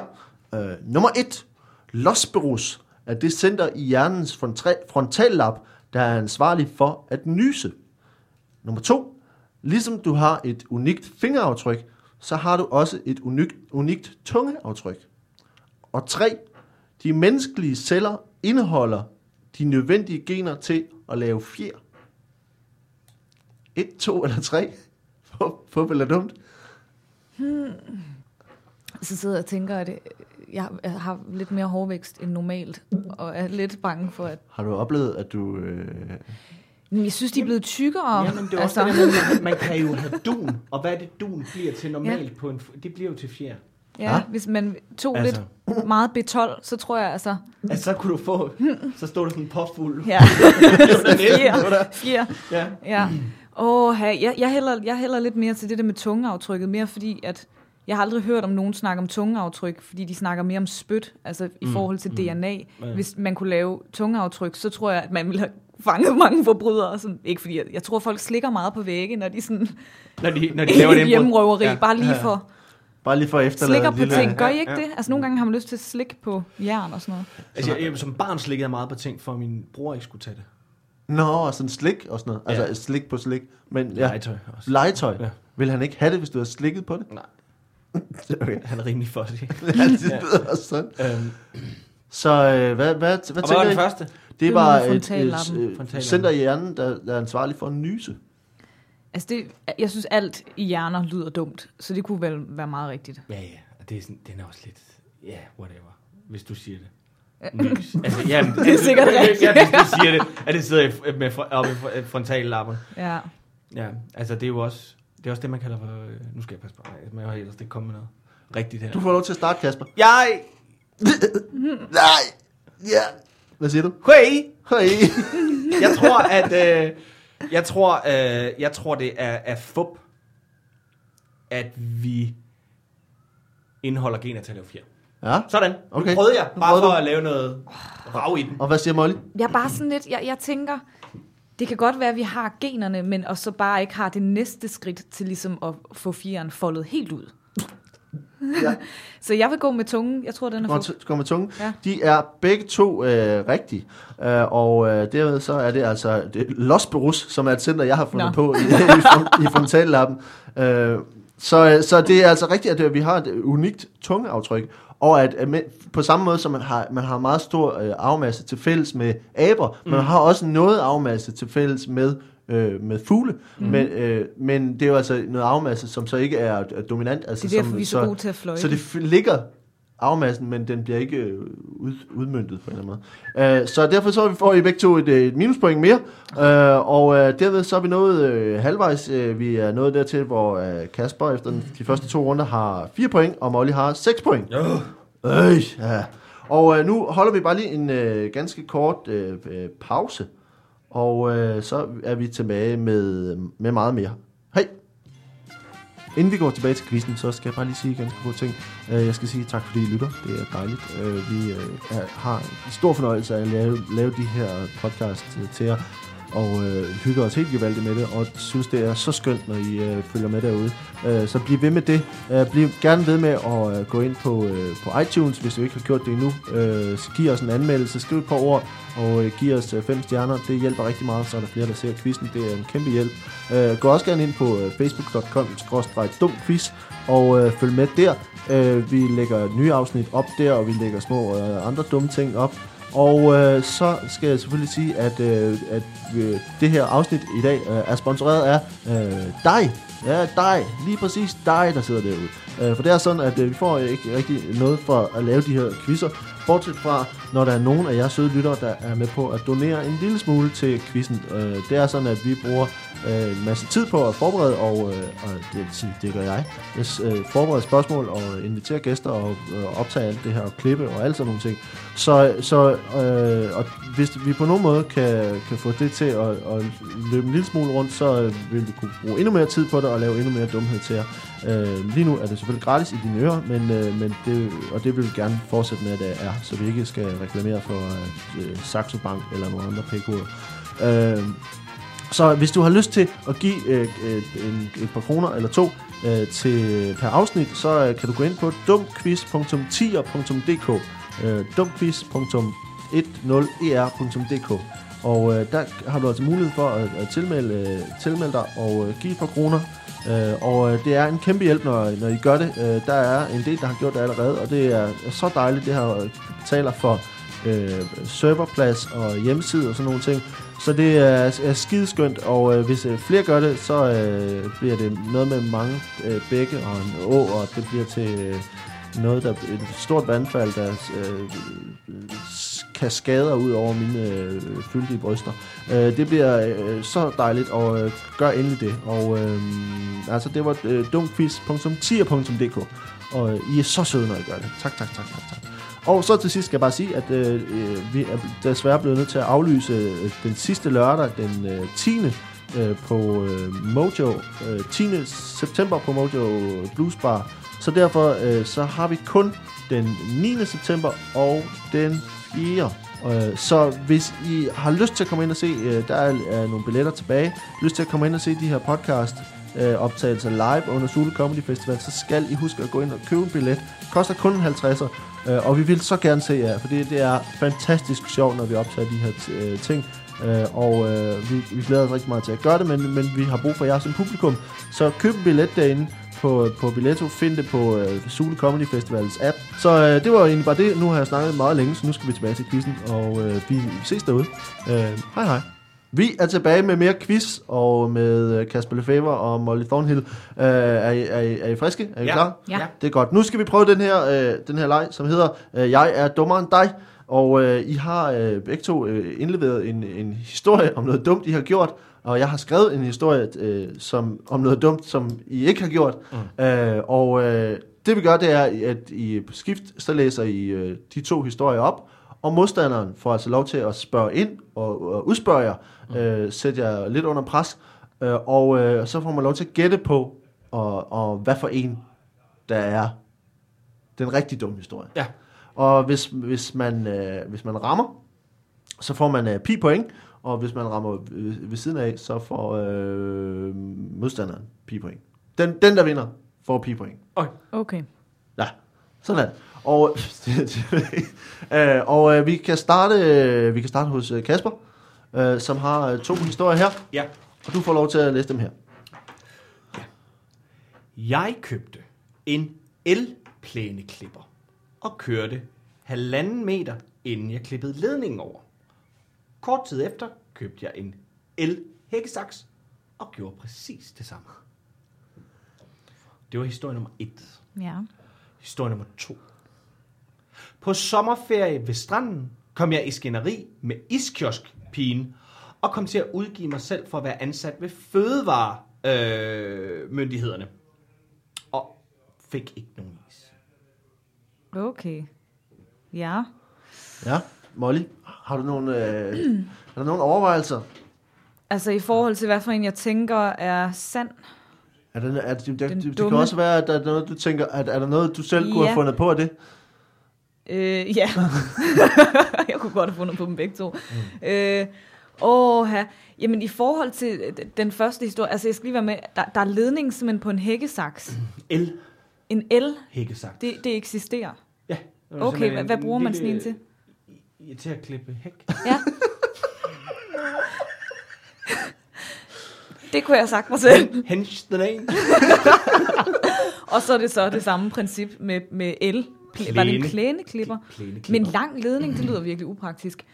Øh, nummer et. Losberus er det center i hjernens frontallap, der er ansvarlig for at nyse. Nummer to. Ligesom du har et unikt fingeraftryk, så har du også et unikt, unikt tungeaftryk. Og tre. De menneskelige celler indeholder de nødvendige gener til at lave fjer. Et, to eller tre. Fup eller dumt? Hmm. Så sidder jeg og tænker, at jeg jeg har lidt mere hårvækst end normalt, og er lidt bange for, at... Har du oplevet, at du... Øh, jeg synes, de er blevet tykkere. Jamen, det er også altså, det der med, at man kan jo have dun, og hvad er det, dun bliver til normalt ja. på en... Det bliver jo til fjer. Ja, Ja. hvis man tog Altså. lidt meget B12, så tror jeg altså... Altså, så kunne du få... Så stod der sådan en påfuld. Ja, fjer, fjer. Ja. Ja. Åh, jeg, jeg, hælder, jeg hælder lidt mere til det der med tungeaftrykket, mere fordi, at jeg har aldrig hørt om nogen snakke om tungeaftryk, fordi de snakker mere om spyt, altså i Mm, forhold til mm. DNA. Ja. Hvis man kunne lave tungeaftryk, så tror jeg, at man ville have fanget mange forbrydere. Sådan, ikke fordi, jeg, jeg tror, folk slikker meget på vægge, når de sådan Når de, når de laver det et hjemmerøveri, ja. bare lige Ja. for bare lige for at efterlade slikker på lille... ting. Gør I ikke Ja. det? Altså nogle gange har man lyst til at slikke på jern og sådan noget. Altså, jeg, som barn slikkede jeg meget på ting, for at min bror ikke skulle tage det. Nå, sådan slik og sådan noget. Altså Ja. slik på slik. Men ja, Legetøj også. legetøj. Ja. Vil han ikke have det, hvis du har slikket på det? Nej, okay. han er rimelig for det. Ja, det lyder også sådan. øhm, Så øh, hvad, hvad, hvad og hvad tænker var den I? første? Det var var et, et, et center i hjernen, der, der er ansvarlig for at nyse. Altså det, jeg synes, alt i hjerner lyder dumt, så det kunne vel være meget rigtigt. Ja, ja. Og det er sådan, den er også lidt... Ja, yeah, whatever. Hvis du siger det. Nys. altså, ja, Det er sikkert rigtigt. Ja, hvis du siger det, at det sidder med, i fr- frontallappen. Ja. Ja, altså det er jo også... Det er også det, man kalder for... øh, Nu skal jeg passe på. Men jeg har ellers ikke kommet med noget rigtigt her. Du får lov til at starte, Kasper. Jeg... Nej! Ja. Hvad siger du? Hey! Hej. Jeg tror, at... Øh, jeg tror, øh, jeg tror, det er, er fup, at vi indeholder gener til at lave fjer. Ja. Sådan. Nu Okay. prøvede jeg, Nu bare prøvede for du. at lave noget rav i den. Og hvad siger Molly? Jeg er bare sådan lidt, jeg, jeg tænker, det kan godt være, at vi har generne, men og så bare ikke har det næste skridt til ligesom at få fjeren foldet helt ud. Ja. Så jeg vil gå med tungen. Jeg tror, den er for... t- går med tunge. Ja. De er begge to øh, rigtige. Øh, og øh, derved så er det altså det Los Berus, som er et center, jeg har fundet Nå. på i, i, fron- i frontallappen. Øh, så, så det er altså rigtigt, at øh, vi har et unikt tungeaftryk. Og at øh, med, på samme måde som man har, man har meget stor øh, afmasse til fælles med aber, mm. man har også noget afmasse til fælles med øh, med fugle, mm. men, øh, men det er jo altså noget afmasse, som så ikke er, er dominant. Altså, Det er derfor, som, vi er så gode til at fløjte. Så det ligger afmassen, men den bliver ikke øh, ud, udmyndtet på en eller anden måde. Uh, så derfor så får I begge to et, øh, et minuspoint mere, uh, og uh, derved så er vi nået uh, halvvejs. Uh, vi er nået dertil, hvor uh, Kasper efter den, de første to runder har 4 point, og Molly har 6 point. Øh, ja. Og uh, nu holder vi bare lige en uh, ganske kort uh, uh, pause, og uh, så er vi tilbage med, med meget mere. Inden vi går tilbage til quizzen, så skal jeg bare lige sige ganske få ting. Øh, jeg skal sige tak, fordi I lytter. Det er dejligt. Øh, vi øh, har en stor fornøjelse af at lave, lave de her podcast til jer, og øh, hygger os helt gevaldigt med det, og synes, det er så skønt, når I øh, følger med derude. Øh, så bliv ved med det. Øh, bliv gerne ved med at øh, gå ind på, øh, på iTunes, hvis du ikke har gjort det endnu. Øh, så giv os en anmeldelse, skriv et par ord, og øh, giv os øh, fem stjerner. Det hjælper rigtig meget, så er der flere, der ser quizzen. Det er en kæmpe hjælp. Øh, gå også gerne ind på øh, facebook.com-dumquiz og øh, følg med der. Øh, vi lægger nye afsnit op der, og vi lægger små øh, andre dumme ting op. Og øh, så skal jeg selvfølgelig sige, at, øh, at øh, det her afsnit i dag øh, er sponsoreret af øh, dig. Ja, dig. Lige præcis dig, der sidder derude. Øh, for det er sådan, at øh, vi får ikke rigtig noget for at lave de her quizzer. Bortset fra, når der er nogen af jer søde lyttere, der er med på at donere en lille smule til quizzen. Øh, det er sådan, at vi bruger øh, en masse tid på at forberede, og, øh, og det, det gør jeg. Jeg øh, forbereder spørgsmål og inviterer gæster og øh, optager alt det her og klippe og alt sådan nogle ting. Så, så øh, og hvis vi på nogen måde kan, kan få det til at, at løbe en lille smule rundt, så øh, vil vi kunne bruge endnu mere tid på det og lave endnu mere dumhed til jer. Øh, lige nu er det selvfølgelig gratis i dine ører, men, øh, men det, og det vil vi gerne fortsætte med, at det er, så vi ikke skal reklamere for øh, øh, Saxo Bank eller nogle andre pækoder. Øh, så hvis du har lyst til at give øh, øh, en, et par kroner eller to øh, til per afsnit, så øh, kan du gå ind på dumquiz.tier.dk øh, dumquiz.10er.dk og øh, der har du altså mulighed for at, at tilmelde, øh, tilmelde dig og øh, give et par kroner. Øh, og øh, det er en kæmpe hjælp, når, når I gør det. Øh, der er en del, der har gjort det allerede, og det er, så dejligt. Det her øh, taler betaler for øh, serverplads og hjemmeside og sådan nogle ting. Så det er, er skideskønt, og øh, hvis øh, flere gør det, så øh, bliver det noget med mange øh, bække og en å, og det bliver til øh, noget, der et stort vandfald, der øh, kaskader ud over mine øh, fyldige bryster. Øh, det bliver øh, så dejligt, og øh, gør endelig det. Og øh, altså, det var øh, dumquiz.tier.dk, og øh, I er så søde, når I gør det. Tak, tak, tak, tak, tak. Og så til sidst skal jeg bare sige, at øh, øh vi er desværre blevet nødt til at aflyse øh, den sidste lørdag, den øh, 10. Øh, på øh, Mojo, øh, 10. september på Mojo Blues Bar. Så derfor øh, så har vi kun den 9. september og den 4. Øh, så hvis I har lyst til at komme ind og se, øh, der er, nogle billetter tilbage, lyst til at komme ind og se de her podcast øh, optagelser live under Sule Comedy Festival, så skal I huske at gå ind og købe en billet. Det koster kun en 50'er, og vi vil så gerne se jer, fordi det er fantastisk sjovt, når vi optager de her ting. Øh, og øh, vi, vi glæder os rigtig meget til at gøre det, men, men vi har brug for jer som publikum. Så køb en billet derinde på, på Billetto. Find det på øh, Zulu Comedy Festivals app. Så øh, det var egentlig bare det. Nu har jeg snakket meget længe, så nu skal vi tilbage til quizzen, og øh, vi ses derude. Øh, hej hej. Vi er tilbage med mere quiz, og med øh, Kasper Lefebvre og Molly Thornhill. Uh, er, I, er, I, er I friske? Er I Ja. klar? Ja. Det er godt. Nu skal vi prøve den her, øh, den her leg, som hedder øh, Jeg er dummere end dig. Og øh, I har øh, begge to øh, indleveret en, en historie om noget dumt, I har gjort. Og jeg har skrevet en historie øh, som, om noget dumt, som I ikke har gjort. Mm. Øh, og øh, det vi gør, det er, at I på skift, så læser I øh, de to historier op. Og modstanderen får altså lov til at spørge ind og, og udspørge jer. Mm. Øh, sætte jer lidt under pres. Øh, og øh, så får man lov til at gætte på, og, og hvad for en, der er den rigtig dumme historie. Ja. Og hvis, hvis, man, øh, hvis man rammer, så får man øh, pi point, og hvis man rammer ved, ved siden af, så får øh, modstanderen pi point. Den, den, der vinder, får pi point. Okay. Okay. Ja, sådan er det. Og, øh, og øh, vi kan starte, øh, vi kan starte hos øh, Kasper, øh, som har øh, to historier her, Ja. og du får lov til at læse dem her. Jeg købte en elplæneklipper og kørte halvanden meter, inden jeg klippede ledningen over. Kort tid efter købte jeg en el-hækkesaks og gjorde præcis det samme. Det var historie nummer et. Ja. Historie nummer to. På sommerferie ved stranden kom jeg i skænderi med iskioskpigen og kom til at udgive mig selv for at være ansat ved fødevaremyndighederne. Øh, myndighederne. og fik ikke nogen is. Okay. Ja. Ja, Molly, har du nogle, øh, er der nogle overvejelser? Altså i forhold til, hvad for en jeg tænker er sand. Er der, er, det, det, det, kan også være, at der er noget, du tænker, at er der noget, du selv kunne Ja. have fundet på af det? Øh, ja. jeg kunne godt have fundet på dem begge to. Mm. Øh, åh, Jamen i forhold til øh, den første historie, altså jeg skal lige være med, der, der er ledning simpelthen på en hækkesaks. El En el, hækkesagt. det, det eksisterer. Ja. Okay, hvad, hvad bruger man sådan en lille- til? Ja, til at klippe hæk. Ja. det kunne jeg have sagt mig selv. Hence the name. Og så er det så det samme princip med, med el. Plæ, var det en Plæne. plæneklipper? Plæneklipper. Men lang ledning, det lyder virkelig upraktisk.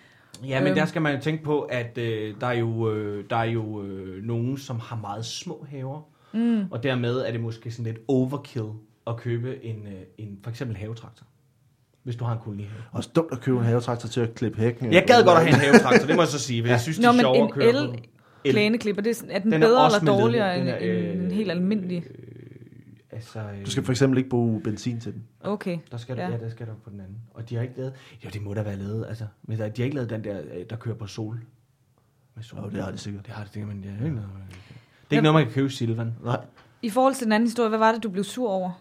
Ja, men Øhm. der skal man jo tænke på, at øh, der er jo, øh, der er jo øh, nogen, som har meget små haver. Mm. Og dermed er det måske sådan lidt overkill at købe en, øh, en for eksempel havetraktor. Hvis du har en kolonihave. Også dumt at købe en havetraktor til at klippe hækken. Jeg gad godt at have en havetraktor, det må jeg så sige. Jeg synes, det Nå, er sjovere en at køre el- på. El. Plæneklipper, det er, er den, Den er bedre også eller dårligere end, er, end en øh, helt almindelig? Altså, øh, Du skal for eksempel ikke bruge benzin til den. Okay. Der skal du, Ja. ja. ja, der skal du på den anden. Og de har ikke lavet, jo det må da være lavet, altså, men der, de har ikke lavet den der, øh, der kører på sol. Med sol. Jo, det har de sikkert. Det har de sikkert, men det er ikke noget, det er ikke noget, man kan købe Silvan. Nej. I forhold til den anden historie, hvad var det, du blev sur over?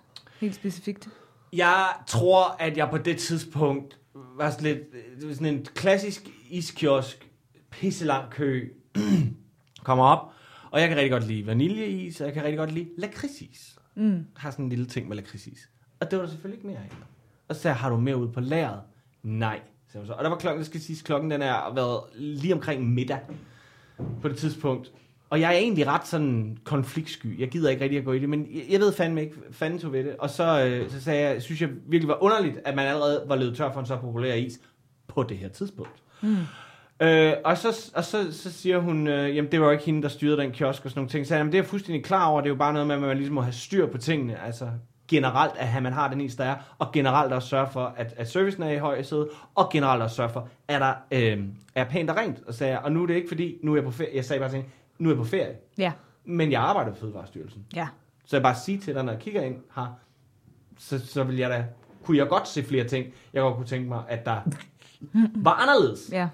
Helt specifikt. Jeg tror, at jeg på det tidspunkt var sådan lidt, det var sådan en klassisk iskiosk, pisselang kø, kommer op, og jeg kan rigtig godt lide vaniljeis, og jeg kan rigtig godt lide lakridsis. Mm. Jeg har sådan en lille ting med lakridsis. Og det var der selvfølgelig ikke mere af. Og så sagde jeg, har du mere ude på lageret? Nej. sagde hun så. Og der var klokken, det skal sige, klokken den er været lige omkring middag på det tidspunkt. Og jeg er egentlig ret sådan konfliktsky. Jeg gider ikke rigtig at gå i det, men jeg, jeg ved fandme ikke, fanden tog ved det. Og så, øh, så sagde jeg, synes jeg virkelig var underligt, at man allerede var løbet tør for en så populær is på det her tidspunkt. Mm. Øh, og så, og så, så siger hun, øh, jamen det var jo ikke hende, der styrede den kiosk og sådan nogle ting. Så jeg, jamen, det er jeg fuldstændig klar over, det er jo bare noget med, at man ligesom må have styr på tingene. Altså generelt, at man har den is, der er, og generelt også sørge for, at, at servicen er i højsæde, og generelt også sørge for, at der øh, er pænt og rent. Og, sagde jeg, og nu er det ikke fordi, nu er jeg på ferie, jeg sagde bare til hende, nu er jeg på ferie, Ja, men jeg arbejder på Fødevarestyrelsen. ja. Så jeg bare sige til dig, når jeg kigger ind her, så, så vil jeg da, kunne jeg godt se flere ting, jeg godt kunne tænke mig, at der var anderledes. Ja.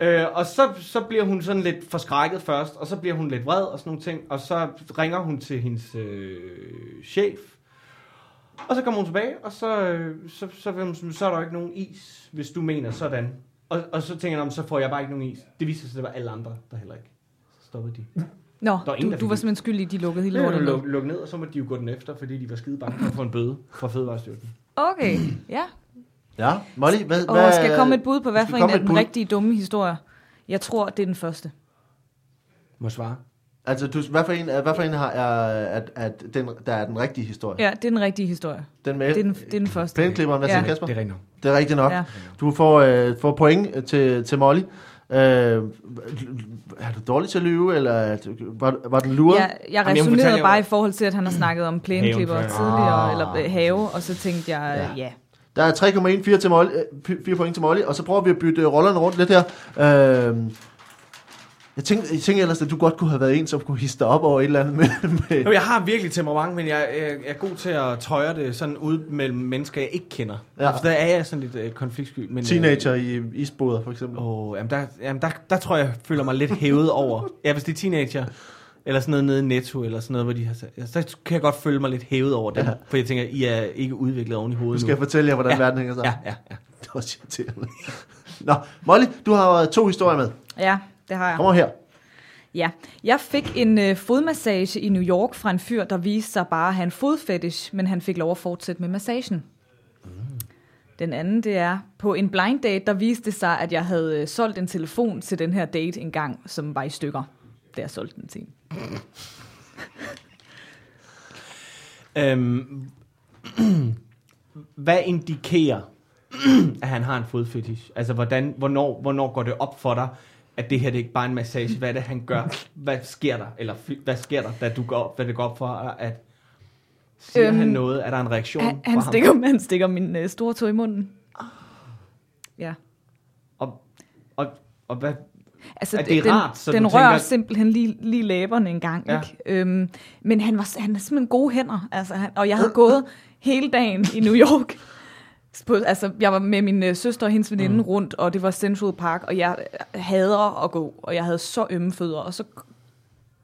Øh, og så, så bliver hun sådan lidt forskrækket først, og så bliver hun lidt vred og sådan nogle ting, og så ringer hun til hendes øh, chef, og så kommer hun tilbage, og så, øh, så, så, hun sådan, så er der jo ikke nogen is, hvis du mener sådan. Og, og så tænker jeg, "Nå, så får jeg bare ikke nogen is. Det viser sig, at det var alle andre, der heller ikke. Stoppede de. Nå, Der er ingen, du, der du var simpelthen skyldig, at de lukkede hele lortet var ned. luk, luk ned, og så må de jo gå den efter, fordi de var skide bange for at få en bøde fra Fødevarestyrelsen. Okay, ja. Ja, Molly, hvad... Og hvad, skal jeg komme et bud på, hvad for en af den rigtige dumme historie? Jeg tror, det er den første. Må jeg svare? Altså, du, hvad for en, hvad for en har, er, at, at den, der er den rigtige historie? Ja, det er den rigtige historie. Den med Det er den, det er den første. plænklipperen, hvad Ja. siger Kasper? Det er rigtigt nok. Det er rigtigt nok. Ja. Du får, øh, får point til, til Molly. Øh, er du dårlig til at lyve, eller er var, var den luret? Jeg, jeg Jamen, jeg resonerede bare i forhold til, at han har snakket om plæneklipper tidligere, Ah. eller øh, have, og så tænkte jeg, Ja. ja. Der er 3,1, 4, til Molly, øh, 4 point til Molly, og så prøver vi at bytte øh, rollerne rundt lidt her. Øh, jeg tænkte, jeg tænkte ellers, at du godt kunne have været en, som kunne hisse dig op over et eller andet med... med Jo, jeg har virkelig temperament, men jeg, jeg, jeg er god til at tøjre det sådan ud mellem mennesker, jeg ikke kender. Ja. Altså, der er jeg sådan lidt øh, konfliktsky. Men, teenager i isboder, for eksempel. Øh, åh, jamen, der, jamen der, der tror jeg, jeg føler mig lidt hævet over. Ja, hvis det er teenager, eller sådan noget nede i Netto, eller sådan noget, hvor de har så kan jeg godt føle mig lidt hævet over dem. Ja. For jeg tænker, I er ikke udviklet oven i Nu hovedet skal jeg fortælle jer, hvordan Ja. verden hænger sammen. Ja, ja, ja. Det var også irriterende. Nå, Molly, du har to historier med. ja, det har jeg. Kom her. Ja, jeg fik en øh, fodmassage i New York fra en fyr, der viste sig bare at have en fodfetish, men han fik lov at fortsætte med massagen. Den anden, det er, på en blind date, der viste det sig, at jeg havde øh, solgt en telefon til den her date en gang, som var i stykker, da jeg solgte den til hende. Øhm, hvad indikerer, at han har en fodfetish? Altså, hvordan, hvornår, hvornår går det op for dig, at det her det er ikke bare en massage? Hvad er det, han gør? Hvad sker der? Eller hvad sker der, da du går op, hvad det går op for at siger øhm, han noget? Er der en reaktion Han, han, fra ham? stikker, han stikker min øh, store tog i munden. Ja. Og, og, og hvad, Altså, Er det den, rart, så den rører tænker- simpelthen lige, lige læberne en gang. Ja. Ikke? Øhm, men han var han har simpelthen gode hænder. Altså, han, og jeg havde gået hele dagen i New York. På, altså, jeg var med min øh, søster og hendes veninde mm. rundt, og det var Central Park, og jeg øh, hader at gå, og jeg havde så ømme fødder, og så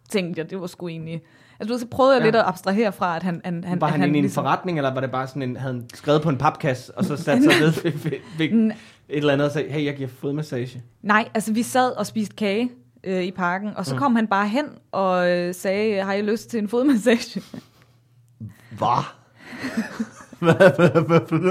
tænkte jeg, det var sgu egentlig... Altså, så prøvede jeg Ja. lidt at abstrahere fra, at han... han, han var at han, inde i en ligesom- forretning, eller var det bare sådan en, havde han skrevet på en papkasse, og så sat sig ned ved, ved, ved et eller andet og sagde, hey, jeg giver fodmassage. Nej, altså vi sad og spiste kage øh, i parken, og så Mm. kom han bare hen og øh, sagde, har I lyst til en fodmassage? Hvad?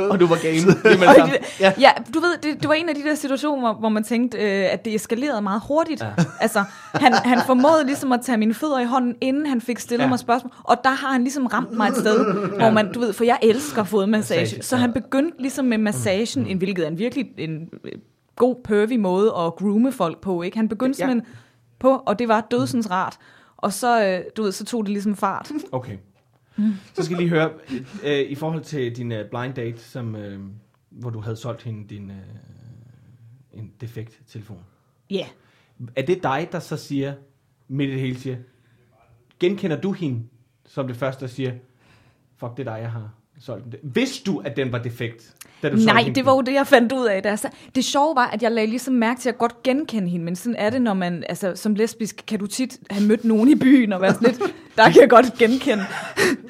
Og du var game. Jamen, Og så, det, ja. ja, du ved, det, det var en af de der situationer, hvor, man tænkte, øh, at det eskalerede meget hurtigt. Ja. Altså, han, han formåede ligesom at tage mine fødder i hånden, inden han fik stillet Ja. ja. mig spørgsmål. Og der har han ligesom ramt mig et sted, hvor man, du ved, for jeg elsker fodmassage. Massage, Så ja. han begyndte ligesom med massagen, en, hvilket er en virkelig en øh, god, pervy måde at groome folk på. Ikke? Han begyndte Ja. simpelthen på, og det var dødsens rart. Og så, øh, du ved, så tog det ligesom fart. Okay. Så skal jeg lige høre, øh, i forhold til din øh, blind date, som, øh, hvor du havde solgt hende din øh, en defekt telefon. Ja. Yeah. Er det dig, der så siger, midt i det hele siger, genkender du hende som det første, der siger, fuck, det er dig, jeg har solgt den. Vidste du, at den var defekt? Da du Nej, det var jo det, jeg fandt ud af. Der. Det sjove var, at jeg lagde ligesom mærke til at godt genkende hende, men sådan er det, når man, altså som lesbisk, kan du tit have mødt nogen i byen og være sådan lidt, der kan jeg godt genkende.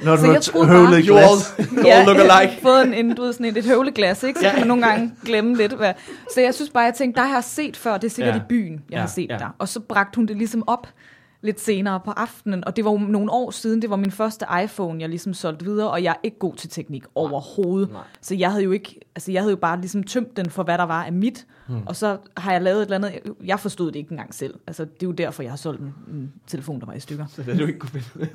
Når Så du har jeg troede høvlet bare- et You glas. all, you all look alike. fået en, en, du ved, sådan et, et høvleglas, ikke? Så kan man nogle gange glemme lidt. Hvad. Så jeg synes bare, jeg tænkte, der har jeg set før, det er sikkert Ja. i byen, jeg Ja, har set ja. der. Og så bragte hun det ligesom op lidt senere på aftenen, og det var jo nogle år siden, det var min første iPhone, jeg ligesom solgte videre, og jeg er ikke god til teknik overhovedet. Nej. Så jeg havde jo ikke, altså jeg havde jo bare ligesom tømt den for, hvad der var af mit, hmm. og så har jeg lavet et eller andet, jeg forstod det ikke engang selv. Altså det er jo derfor, jeg har solgt en, en telefon, der var i stykker. Så det du ikke kunne finde ud af.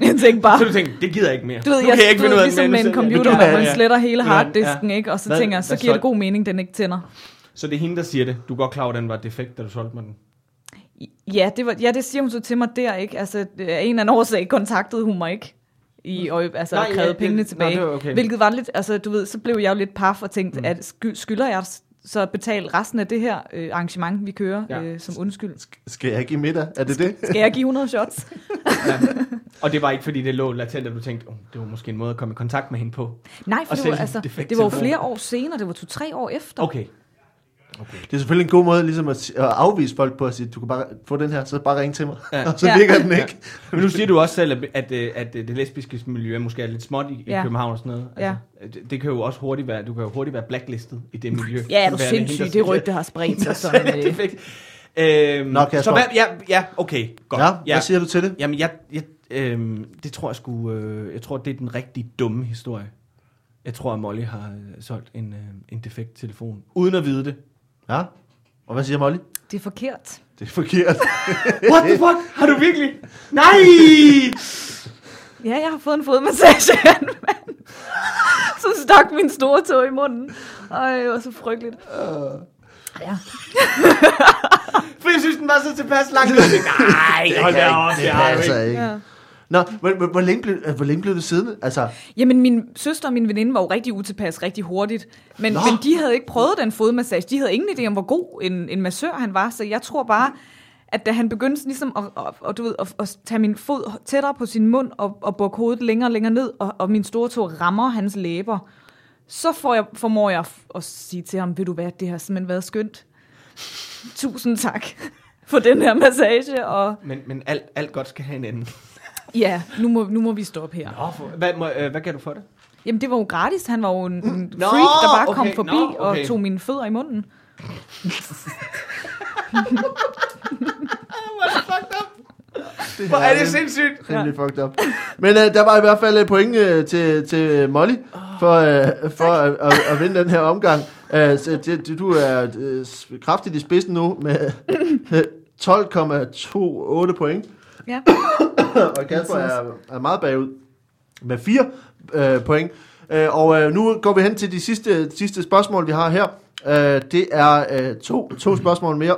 Jeg tænkte bare, Så du tænkte, det gider jeg ikke mere. du ved, jeg, kan jeg ikke du ved, ligesom med en computer, hvor man ja. sletter hele harddisken, Ja. ikke? Og så Hvad- tænker jeg, så giver det god mening, den ikke tænder. Så det er hende, der siger det. Du er godt klar over, at den var defekt, da du solgte mig den. Ja, det, var, ja, det siger hun så til mig der, ikke? Altså, af en eller anden årsag kontaktede hun mig ikke. I, og, altså, Nej, Nej, krævede ja, pengene det- tilbage. nå, det var okay. Hvilket var lidt, altså du ved, så blev jeg jo lidt paf og tænkte, mm. at sky, skylder jeg så betale resten af det her øh, arrangement, vi kører Ja. øh, som undskyld? Skal jeg give middag? Er det det? Skal jeg give 100 shots? Ja. Og det var ikke, fordi det lå latent, at du tænkte, oh, det var måske en måde at komme i kontakt med hende på. Nej, for det var, altså, det var jo flere år senere, det var to-tre år efter. Okay. Det er selvfølgelig en god måde ligesom at, at afvise folk på at sige, du kan bare få den her, så bare ringe til mig. Ja. Og så Ja. virker den ikke. Men nu siger du også selv, at, at, øh, at det lesbiske miljø måske er lidt småt i, i Ja. København og sådan noget. Ja. Altså, det, det kan jo også hurtigt være, du kan jo hurtigt være blacklistet i det miljø. Ja, er du sindssyg, det rygte har spredt sig sådan. det Øh. Øhm, Nå, Kasper. så hvad, ja, ja, okay, godt. Ja, hvad siger du til det? Jamen, jeg, jeg, øhm, det tror jeg sgu, øh, jeg tror, det er den rigtig dumme historie. Jeg tror, at Molly har øh, solgt en, øh, en defekt telefon, uden at vide det. Ja. Og hvad siger Molly? Det er forkert. Det er forkert. What the fuck? Har du virkelig? Nej! Ja, jeg har fået en fodmassage af en mand, som stak min store tog i munden. Ej, det var så frygteligt. Ja. For jeg synes, den var så tilpas langt. Nej, hold da op. Det passer ikke. ikke. ja. Nå, hvor, hvor, hvor, længe blev, hvor længe blev det siddende? Altså, Jamen, min søster og min veninde var jo rigtig utilpas rigtig hurtigt. Men, Nå. men de havde ikke prøvet den fodmassage. De havde ingen idé om, hvor god en, en massør han var. Så jeg tror bare, at da han begyndte ligesom at, at, at, du ved, at, at tage min fod tættere på sin mund og, og bukke hovedet længere og længere ned, og, og min store tog rammer hans læber, så får jeg, formår jeg at, sige til ham, ved du hvad, det har simpelthen været skønt. Tusind tak for den her massage, og Men, men alt, alt godt skal have en ende. Ja, nu må, nu må vi stoppe her. Nå, for, hvad, må, øh, hvad gav du for det? Jamen, det var jo gratis. Han var jo en, en Nå, freak, der bare kom okay, forbi nå, okay. og tog mine fødder i munden. Hvor er det sindssygt. rimelig fucked up. Men uh, der var i hvert fald et point uh, til, til Molly for, uh, for at, at, at vinde den her omgang. Uh, så det, det, du er uh, kraftigt i spidsen nu med uh, 12,28 point. Ja. og Kasper er, er meget bagud med 4 øh, point. Øh, og øh, nu går vi hen til de sidste, sidste spørgsmål, vi har her. Øh, det er øh, to, to spørgsmål mere.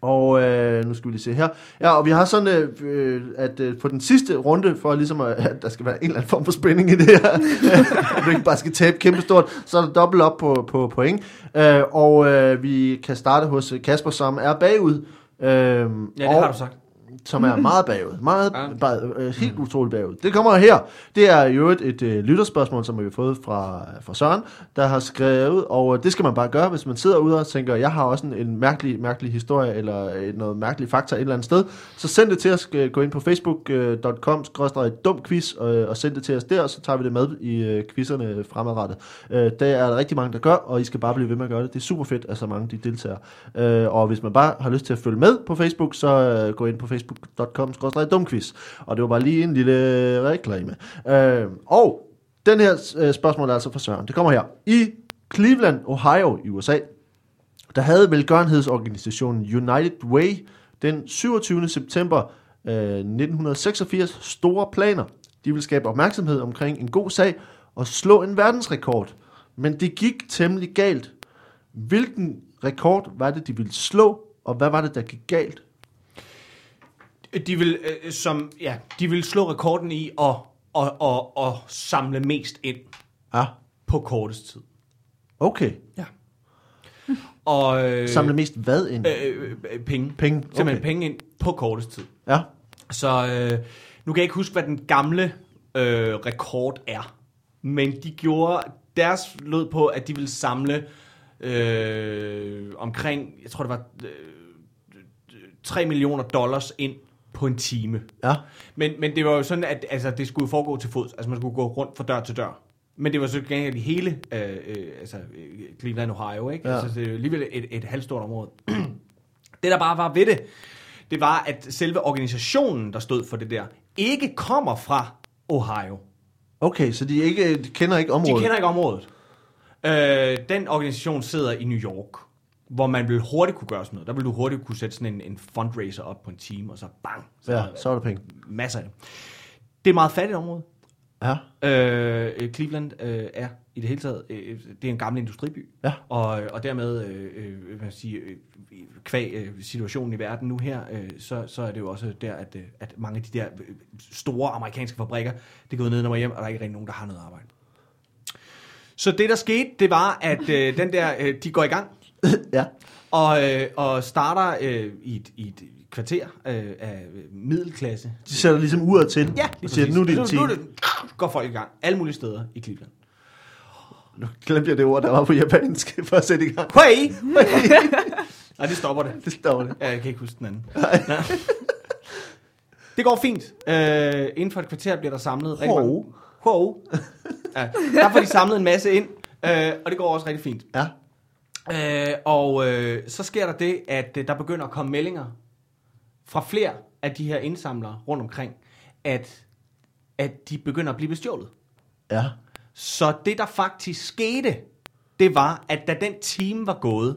Og øh, nu skal vi lige se her. Ja, og vi har sådan, øh, øh, at øh, på den sidste runde, for ligesom at, at der skal være en eller anden form for spænding i det her, at du ikke bare skal tabe kæmpestort, så er der dobbelt op på, på point. Øh, og øh, vi kan starte hos Kasper, som er bagud. Øh, Ja, det og, har du sagt. Som er meget bagud. Meget, Ja. øh, helt utroligt bagud. Det kommer her. Det er jo et, et øh, lytterspørgsmål, som vi har fået fra, fra Søren, der har skrevet, og øh, det skal man bare gøre, hvis man sidder ude og tænker, jeg har også en, en mærkelig, mærkelig historie, eller øh, noget mærkelig fakta et eller andet sted, så send det til os. øh, Gå ind på facebook.com dumquiz og, og send det til os der, og så tager vi det med i øh, quizzerne fremadrettet. Øh, det er der rigtig mange, der gør, og I skal bare blive ved med at gøre det. Det er super fedt, at så mange de deltager. Øh, og hvis man bare har lyst til at følge med på Facebook, så øh, gå ind på facebook.com dumquiz. Og det var bare lige en lille reklame. Øh, og den her spørgsmål er altså fra Søren. Det kommer her. I Cleveland, Ohio i USA, der havde velgørenhedsorganisationen United Way den 27. september øh, 1986 store planer. De ville skabe opmærksomhed omkring en god sag og slå en verdensrekord. Men det gik temmelig galt. Hvilken rekord var det, de ville slå, og hvad var det, der gik galt? De vil, øh, som, ja, de vil slå rekorden i at, at, at, at samle mest ind Ja, på kortest tid. okay. Ja. Og, øh, Samle mest hvad ind? øh, øh, penge. Penge, Simpelthen okay. penge ind på kortest tid. Ja, Så øh, nu kan jeg ikke huske, hvad den gamle øh, rekord er. Men de gjorde, deres lød på, at de ville samle øh, omkring, jeg tror det var øh, 3 millioner dollars ind på en time. ja, Men, men det var jo sådan, at altså, det skulle foregå til fods. Altså man skulle gå rundt fra dør til dør. Men det var så gengæld i hele øh, øh, altså, Cleveland, Ohio. Ikke? Ja. Altså, det er jo alligevel et, et halvstort område. det der bare var ved det, det var, at selve organisationen, der stod for det der, ikke kommer fra Ohio. okay, så de, ikke, de kender ikke De området? kender ikke området. Øh, den organisation sidder i New York, hvor man vil hurtigt kunne gøre sådan noget. Der vil du hurtigt kunne sætte sådan en, en fundraiser op på en time, og så bang, så Ja, så er der penge. masser af det. Det er et meget fattigt område. Ja, Øh, Cleveland øh, er i det hele taget, øh, det er en gammel industriby, Ja. og, og dermed, øh, øh, hvad man sige, øh, kvæg øh, situationen i verden nu her, øh, så, så er det jo også der, at, øh, at mange af de der øh, store amerikanske fabrikker, det gået ned og hjem, og der er ikke rigtig nogen, der har noget arbejde. Så det, der skete, det var, at øh, den der, øh, de går i gang, ja, og, øh, og starter øh, i, et, i et kvarter øh, af middelklasse. de sætter ligesom uret til. Ja, og siger, nu er det en nu, nu det, går folk i gang. Alle mulige steder i Cleveland. Nu glemte jeg det ord, der var på japansk, for at sætte i gang. Hey! Nej, det stopper det. Det står det. Ja, jeg kan ikke huske den anden. Det går fint. Øh, inden for et kvarter bliver der samlet rigtig mange. Hov. Hov. Ja, der får de samlet en masse ind, øh, og det går også rigtig fint. Ja, Øh, og øh, så sker der det, at øh, der begynder at komme meldinger fra flere af de her indsamlere rundt omkring, at, at de begynder at blive bestjålet. ja. Så det, der faktisk skete, det var, at da den time var gået,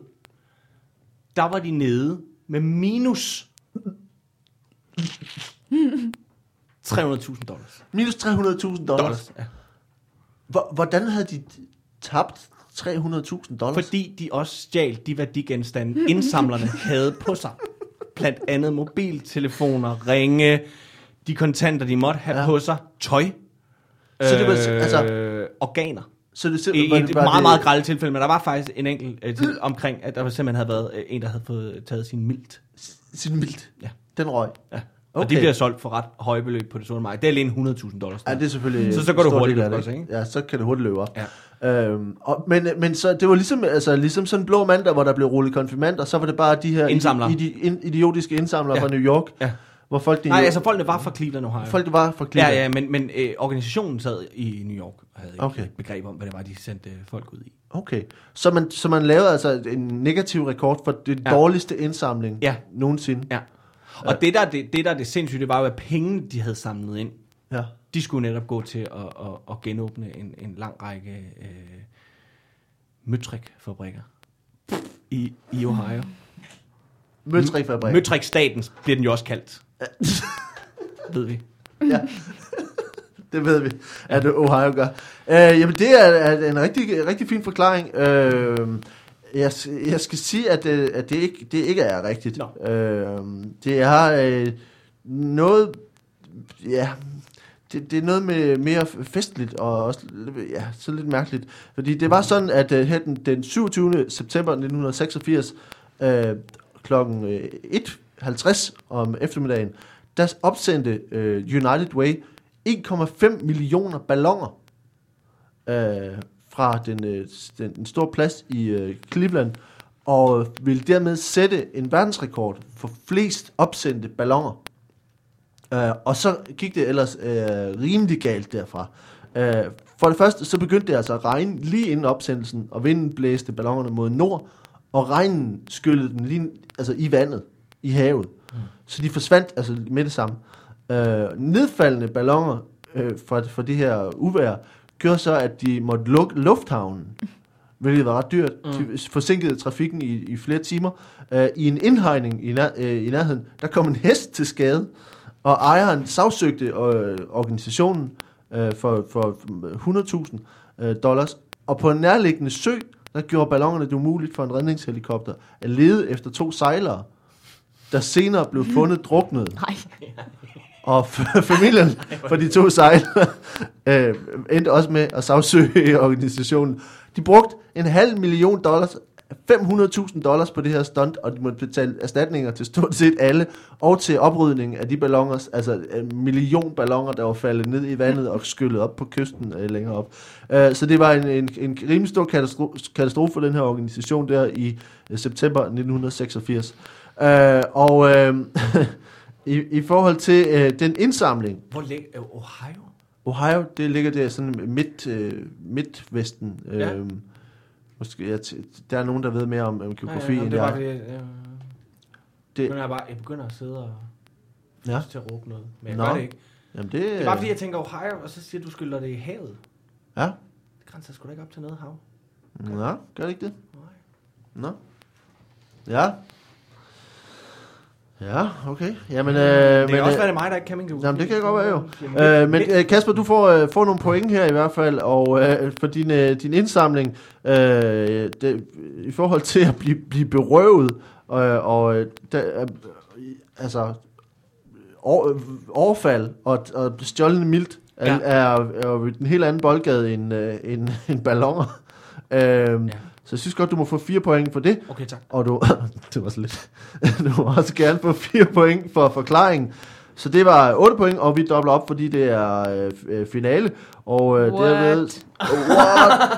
der var de nede med minus 300.000 dollars. Minus 300.000 dollars. dollars ja. Hvor- Hvordan havde de tabt 300.000 dollars. Fordi de også stjal de værdigenstande, indsamlerne havde på sig. Blandt andet mobiltelefoner, ringe, de kontanter, de måtte have Ja. på sig, tøj, Så det var- øh, altså- organer. så det I simpelthen et var meget, det- meget grælde tilfælde, men der var faktisk en enkelt øh, til, omkring, at der simpelthen havde været øh, en, der havde fået taget sin mildt. Sin mildt. Ja. Den røg. Ja. Og Okay. de bliver solgt for ret høje beløb på det sorte marked. Det er alene 100.000 dollars. Ja, det er selvfølgelig... Så- så går det hurtigt det, også, ikke? Ja, så kan det hurtigt løbe op. Ja. Øhm, og, men, men så, det var ligesom, altså, ligesom sådan en blå mandag, hvor der blev rullet konfirmander, så var det bare de her Indsamlere. idi, idi, idiotiske indsamlere Ja. fra New York, Ja. hvor folk, de, Nej, altså folkene var fra Cleveland, Ohio. folk var fra Ja, Cleveland. ja, men, men øh, organisationen sad i New York og havde ikke Okay. okay. begreb om, hvad det var, de sendte øh, folk ud i. Okay, så man, så man lavede altså en negativ rekord for det Ja. dårligste indsamling Ja. nogensinde. Ja. Og det, der, det, det, der er det sindssyge, det var jo, at penge, de havde samlet ind, Ja. De skulle netop gå til at, at, at genåbne en, en lang række øh, Møtrik-fabrikker i, i Ohio. Møtrikfabrik. Møtrik-staten bliver den jo også kaldt. Ved vi. Ja. det ved vi, at Ohio gør. Øh, jamen, det er, er en rigtig, rigtig fin forklaring. Øh, jeg, jeg skal sige, at, det, at det, ikke, det ikke er rigtigt. Nå. Øh, det er øh, noget... Ja, det, det er noget med mere festligt og også ja, så lidt mærkeligt. Fordi det var sådan, at uh, den, den 27. september 1986 uh, øh, klokken øh, 1.50 om eftermiddagen, der opsendte uh, United Way 1,5 millioner ballonger uh, fra den, uh, den, den store plads i uh, Cleveland, og ville dermed sætte en verdensrekord for flest opsendte ballonger. Øh, og så gik det ellers øh, rimelig galt derfra. Øh, for det første, så begyndte det altså at regne lige inden opsendelsen, og vinden blæste ballongerne mod nord, og regnen skyllede den lige altså i vandet, i havet. Mm. Så de forsvandt altså med det samme. Øh, nedfaldende ballonger øh, fra, fra det her uvær, gjorde så, at de måtte lukke lufthavnen, hvilket var ret dyrt. Mm. De forsinkede trafikken i, i flere timer. Øh, I en indhegning i, nær, øh, i nærheden, der kom en hest til skade, og ejeren sagsøgte øh, organisationen øh, for, for 100.000 øh, dollars. Og på en nærliggende sø, der gjorde ballongerne det umuligt for en redningshelikopter at lede efter to sejlere, der senere blev fundet druknet. Nej. Og familien for de to sejlere øh, endte også med at sagsøge organisationen. De brugte en halv million dollars, 500.000 dollars på det her stunt, og de måtte betale erstatninger til stort set alle, og til oprydning af de ballonger, altså en million ballonger, der var faldet ned i vandet og skyllet op på kysten øh, længere op. Øh, så det var en, en, en rimelig stor katastro- katastrofe for den her organisation der i øh, september 1986. Øh, og øh, i, i forhold til øh, den indsamling, Hvor ligger øh, Ohio? Ohio, det ligger der sådan midt, øh, midtvesten. Ja. Måske, jeg t- der er nogen, der ved mere om, om geografi ja, ja, end det er jeg. bare det, jeg, Det- begynder jeg, bare, jeg begynder at sidde og Ja. ja. til at råbe noget. Men jeg Nå. gør det ikke. Jamen det, Det er bare fordi, jeg tænker Ohio, og så siger du, du skylder det i havet. Ja, Det grænser sgu da ikke op til noget hav. Nå, gør det ikke det? Nej. Nå. Ja. Ja, okay. Jamen, øh, Det men, kan også øh, være, det er mig, der ikke kan min geografi. Jamen, det kan godt være jo. Jamen, Øh, men øh, Kasper, du får, øh, får nogle point her i hvert fald, og øh, for din, øh, din indsamling, øh, det, i forhold til at blive, blive berøvet, øh, og øh, der, øh, altså over, overfald og, og stjålende mildt er, Ja. er, er jo en helt anden boldgade end, øh, end, end ballonger. Øh, ja. Så jeg synes godt, du må få fire point for det. Okay, tak. Og du, det var så lidt. Du må også gerne få 4 point for forklaringen. Så det var 8 point, og vi dobler op, fordi det er øh, øh, finale. Og øh, What? derved... What?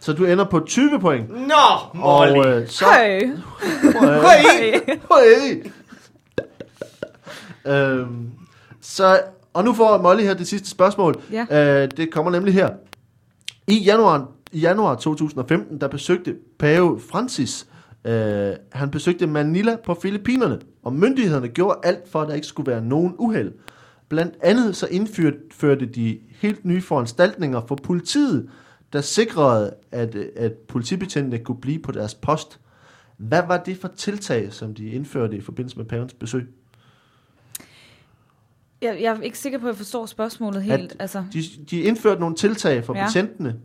Så du ender på 20 point. Nå, Og Molly. øh, så... Hey. Hey! Hey! øhm, så, og nu får Molly her det sidste spørgsmål. Ja. Øh, det kommer nemlig her. I januar, i januar 2015, der besøgte pave Francis, øh, han besøgte Manila på Filippinerne, og myndighederne gjorde alt for, at der ikke skulle være nogen uheld. Blandt andet så indførte de helt nye foranstaltninger for politiet, der sikrede, at, at politibetjentene kunne blive på deres post. Hvad var det for tiltag, som de indførte i forbindelse med pavens besøg? Jeg, jeg er ikke sikker på, at jeg forstår spørgsmålet helt. At- altså, De, de indførte nogle tiltag for. Ja. betjentene,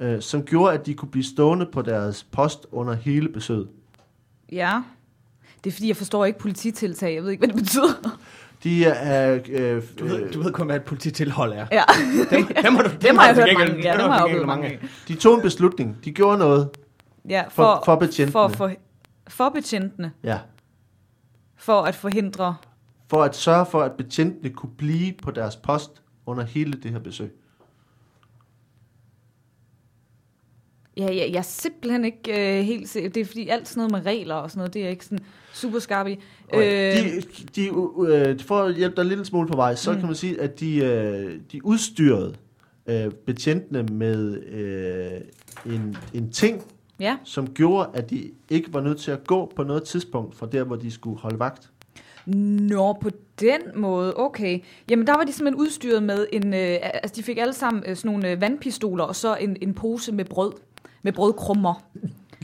øh, som gjorde, at de kunne blive stående på deres post under hele besøget. Ja. Det er fordi, jeg forstår ikke polititiltag. Jeg ved ikke, hvad det betyder. De er... Øh, Du ved, du ved kun, hvad et polititilhold er. Ja. Dem, dem har du Dem har jeg hørt mange. Ja, dem dem har jeg du oplevet mange. af. de tog en beslutning. De gjorde noget. Ja, For- for, for betjentene. For, for, for betjentene. Ja. For at forhindre... For at sørge for, at betjentene kunne blive på deres post under hele det her besøg. Ja, ja, jeg er simpelthen ikke øh, helt... se- Det er fordi alt sådan noget med regler og sådan noget, det er jeg ikke sådan super skarp i. Øh, De, de, øh, for at hjælpe dig en lille smule på vej, så mm. kan man sige, at de, øh, de udstyrede øh, betjentene med øh, en, en ting, ja. som gjorde, at de ikke var nødt til at gå på noget tidspunkt fra der, hvor de skulle holde vagt. Nå, på den måde, okay. Jamen, der var de simpelthen udstyret med en... Øh, altså, de fik alle sammen øh, sådan nogle øh, vandpistoler, og så en, en pose med brød. Med brødkrummer.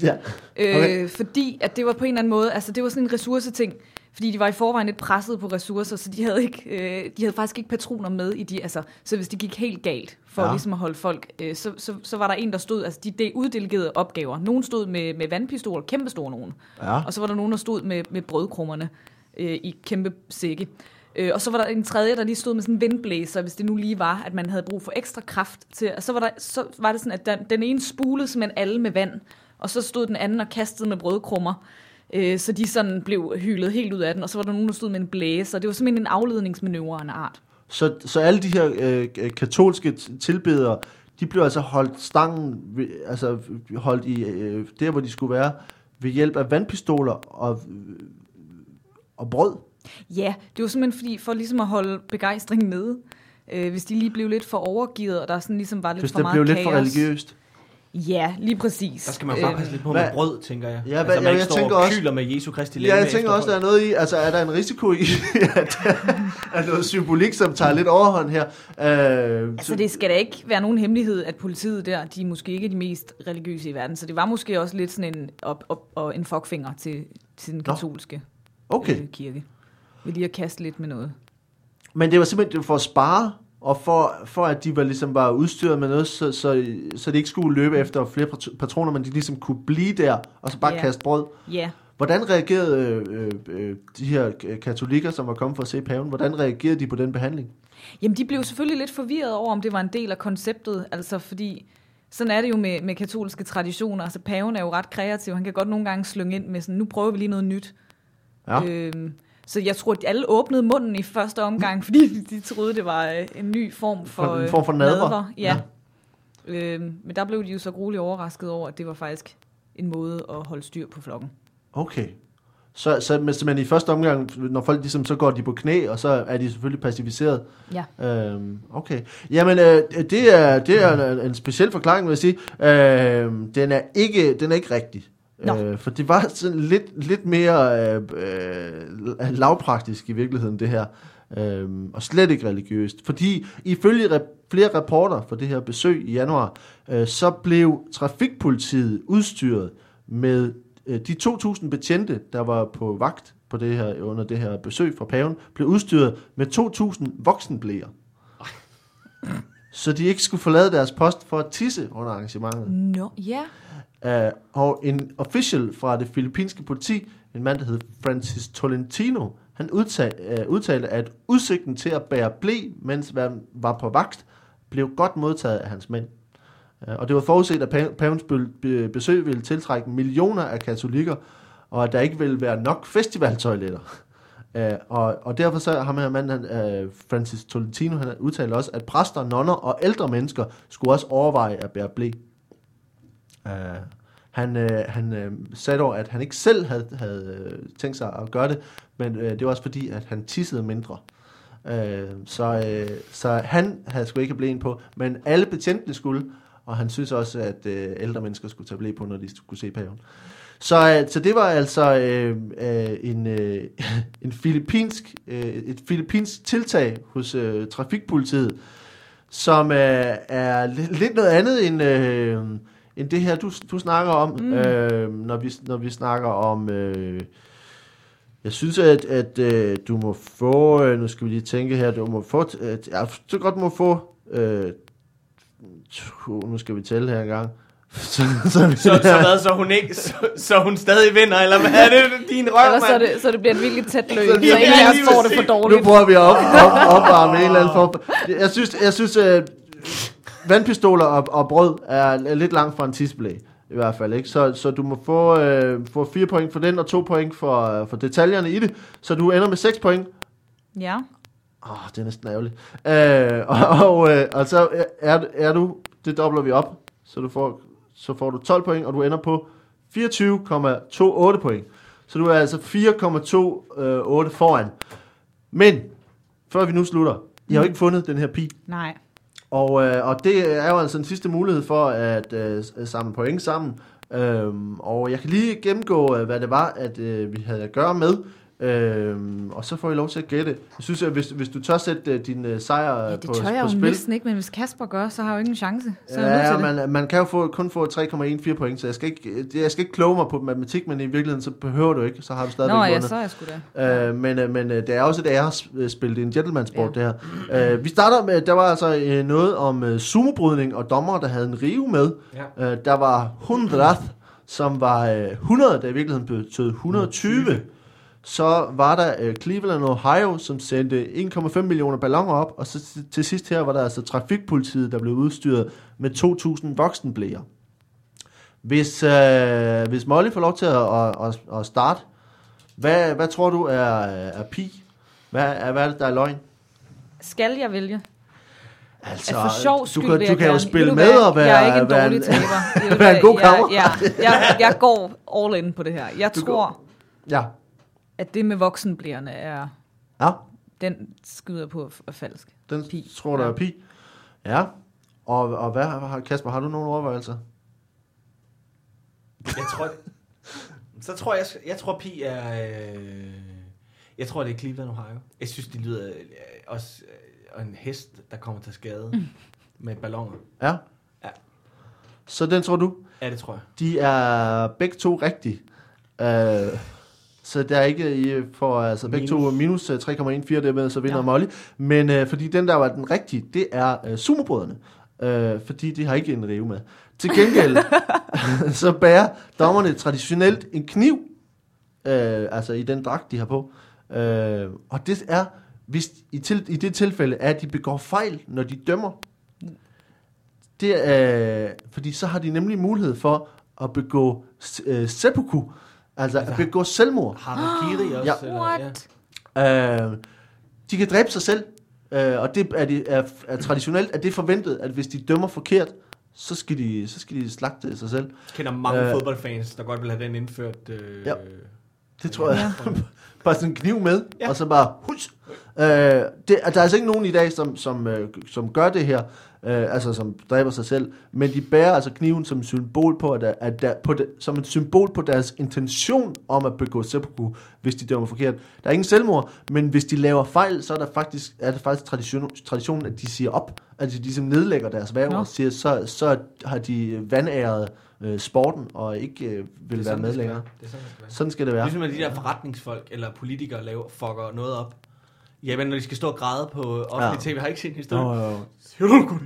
Ja. Øh, Okay. Fordi at det var på en eller anden måde... Altså, det var sådan en ressourceting. Fordi de var i forvejen lidt presset på ressourcer, så de havde, ikke, øh, de havde faktisk ikke patroner med i de... Altså, så hvis det gik helt galt for Ja. ligesom at holde folk, øh, så, så, så var der en, der stod... Altså, de de uddelegerede opgaver. Nogen stod med, med vandpistoler, kæmpe store nogen. ja. Og så var der nogen, der stod med, med brødkrummerne øh, i kæmpe sække. Øh, og så var der en tredje, der lige stod med sådan en vindblæser, hvis det nu lige var, at man havde brug for ekstra kraft til. Og så var, der, så var det sådan, at den, den ene spulede simpelthen alle med vand, og så stod den anden og kastede med brødkrummer. Øh, så de sådan blev hylet helt ud af den, og så var der nogen, der stod med en blæser. Det var simpelthen en afledningsmanøvre af en art. Så, så alle de her øh, øh katolske tilbedere, de blev altså holdt stangen, altså holdt i øh, der, hvor de skulle være, ved hjælp af vandpistoler og, øh, og brød. Ja, det var simpelthen fordi, for ligesom at holde begejstringen nede. Øh, hvis de lige blev lidt for overgivet, og der sådan ligesom var lidt Hvis for det meget blev lidt kaos. for religiøst. Ja, lige præcis. Der skal man bare Øh, passe lidt på hvad- med brød, tænker jeg. Ja, altså, man ja, ikke jeg står tænker og også- kyler med Jesu Kristi Ja, jeg tænker også, der er noget i, altså er der en risiko i, at der er noget symbolik, som tager lidt overhånd her. Øh, Altså, det skal da ikke være nogen hemmelighed, at politiet der, de er måske ikke de mest religiøse i verden, så det var måske også lidt sådan en, op, op, og en fuckfinger til, til den Nå. katolske okay, øh, kirke. Ved lige at kaste lidt med noget. men det var simpelthen for at spare, og for, for at de var ligesom var udstyret med noget, så, så, så de ikke skulle løbe efter flere pat- patroner, men de ligesom kunne blive der, og så bare Ja. kaste brød. Ja, Hvordan reagerede øh, øh, de her katolikker, som var kommet for at se paven, hvordan reagerede de på den behandling? Jamen, de blev selvfølgelig lidt forvirret over, om det var en del af konceptet, altså fordi, sådan er det jo med, med katolske traditioner, altså paven er jo ret kreativ, han kan godt nogle gange slynge ind med sådan, nu prøver vi lige noget nyt. Ja. Øhm, så jeg tror, at alle åbnede munden i første omgang, fordi de troede, det var øh, en ny form for, en øh, form for nadver. Ja. Øhm, men der blev de jo så grueligt overrasket over, at det var faktisk en måde at holde styr på flokken. Okay. Så, så men, men i første omgang, når folk ligesom, så går de på knæ, og så er de selvfølgelig pacificeret. Ja. Øhm, okay. Jamen, øh, det er, det er en, en speciel forklaring, vil jeg sige. Øhm, den, er ikke, den er ikke rigtig. Nå. Øh, for det var sådan lidt, lidt mere øh, øh, lavpraktisk i virkeligheden, det her. Øhm, og slet ikke religiøst. Fordi ifølge rep- flere rapporter for det her besøg i januar, øh, så blev trafikpolitiet udstyret med øh, de 2.000 betjente, der var på vagt på det her, under det her besøg fra paven, blev udstyret med 2.000 voksenblæer. Så de ikke skulle forlade deres post for at tisse under arrangementet. Nå, ja. Uh, og en official fra det filippinske politi, en mand, der hed Francis Tolentino, han udtalte, uh, udtalte, at udsigten til at bære blæ, mens han var på vagt, blev godt modtaget af hans mænd. Uh, og det var forudset, at pa- pavens be- be- besøg ville tiltrække millioner af katolikker, og at der ikke ville være nok festivaltoiletter. Øh, og, og derfor så har man mand, han, uh, Francis Tolentino, han udtalte også, at præster, nonner og ældre mennesker skulle også overveje at bære blæ. Uh, øh, han øh, han øh, sagde dog, at han ikke selv havde, havde øh, tænkt sig at gøre det, men øh, det var også fordi, at han tissede mindre. Uh, så, øh, så han havde sgu ikke blæen på, men alle betjentene skulle, og han synes også, at øh, ældre mennesker skulle tage blæ på, når de skulle se paven. Så, uh, så det var altså uh, uh, en, uh, en filippinsk, uh, et filippinsk tiltag hos uh, trafikpolitiet, som uh, er li- lidt noget andet end... Uh, end det her, du, du snakker om, mm. øh, når, vi, når vi snakker om... Øh, jeg synes, at, at øh, du må få... Øh, nu skal vi lige tænke her. Du må få... Øh, ja, du godt må få... Øh, to, nu skal vi tælle her engang. Så, så, Så, så, hvad, så hun ikke, så, så hun stadig vinder, eller hvad er det, din røv, Eller så, det, så det bliver et virkelig tæt løb, Så så det- ingen af os får det for præcis. nu dårligt. prøver vi at op, op, opvarme en eller anden form. Jeg synes, jeg synes uh, vandpistoler og, og brød er lidt langt fra en tidsbelæg. I hvert fald, ikke? Så, så du må få, øh, få fire point for den, og to point for, øh, for detaljerne i det. Så du ender med seks point. Ja. Åh, oh, det er næsten ærgerligt. Øh, og, og, øh, og så er, er du, det dobler vi op, så du får, så får du 12 point, og du ender på 24,28 point. Så du er altså 4,28 foran. Men, før vi nu slutter, I har jo ikke fundet den her pi. Nej. Og, øh, og det er jo altså den sidste mulighed for at øh, samle point sammen. Øhm, og jeg kan lige gennemgå, øh, hvad det var, at øh, vi havde at gøre med. Øhm, og så får I lov til at gætte. Jeg synes, at hvis, hvis du tør sætte øh, din øh, sejr Ja, øh, det på, tør jeg på jo spil. næsten ikke, men hvis Kasper gør, så har jeg jo ingen chance. Så er jeg Ja, det. man, man kan jo få, kun få 3,14 point, så jeg skal, ikke, jeg skal ikke kloge mig på matematik, men i virkeligheden så behøver du ikke, så har du stadigvæk Nå ja, vundet. så er jeg sgu da. Øh, men, øh, men øh, det er også et ærespil, det er en gentleman-sport, ja. det her. Øh, vi starter med, der var altså øh, noget om øh, sumobrydning og dommer, der havde en rive med. Ja. Øh, der var 100, som var øh, 100, der i virkeligheden betød 120. Så var der øh, Cleveland, Ohio, som sendte 1,5 millioner balloner op, og så til- sidst her var der altså trafikpolitiet, der blev udstyret med 2.000 voksenblæer. Hvis, øh, hvis Molly får lov til at, at, at, at starte, hvad, hvad tror du er, er pi? Hvad er, hvad er det, der er løgn? Skal jeg vælge? Altså, Altså, for sjov du skyld kan, vil du kan jo spille du med hvad? og være, Jeg er ikke en være dårlig taber. Være en god kammer. Ja, jeg, jeg går all in på det her. Jeg Du tror, Ja. At det med voksenblærende er... ja, Den skyder på er falsk. den Pi. tror du Ja. er pi. Ja, og, og hvad har, Kasper, har du nogle overvejelser? Jeg tror, så tror jeg, jeg tror Pi er, øh, jeg tror det er Cleveland, Ohio. Jeg synes, det lyder øh, også øh, en hest, der kommer til skade mm. med balloner. Ja. Ja. Så den tror du? Ja, det tror jeg. De er begge to rigtige. Uh, så der er ikke, I får altså begge to minus øh, 3,14 dermed, så vinder ja. Molly. Men uh, fordi den, der var den rigtige, det er uh, sumobrødrene. Uh, fordi de har ikke en rive med. Til gengæld, så bærer dommerne traditionelt en kniv, uh, altså i den dragt, de har på. Uh, og det er, hvis i, til, i det tilfælde, at de begår fejl, når de dømmer. Det er, fordi så har de nemlig mulighed for at begå uh, seppuku, altså at begå selvmord. Harakiri også. Ja. Eller, ja. What? Uh, de kan dræbe sig selv, uh, og det er, de, er, er traditionelt er det forventet, at hvis de dømmer forkert, så skal de, så skal de slagte sig selv. Jeg kender mange Øh. øh, fodboldfans, der godt vil have den indført. Øh, Ja. Det tror jeg. Ja. bare sådan en kniv med, ja. Ja. og så bare hus. Øh, det, der er altså ikke nogen i dag, som, som, øh, som gør det her, øh, altså som dræber sig selv, men de bærer altså kniven som et symbol på, at, der, at der, på det, som et symbol på deres intention om at begå seppuku, hvis de dømmer forkert. Der er ingen selvmord, men hvis de laver fejl, så er, der faktisk, er det faktisk tradition, traditionen, at de siger op, at de ligesom nedlægger deres værv og siger, så, så har de vandæret øh, sporten og ikke øh, vil være med længere. Det er sådan, det skal være. Sådan skal det være. Ligesom når de der forretningsfolk eller politikere laver, fucker noget op. Ja, men når de skal stå og græde på offentlig Ja. tv, har ikke set en historie? Du, du?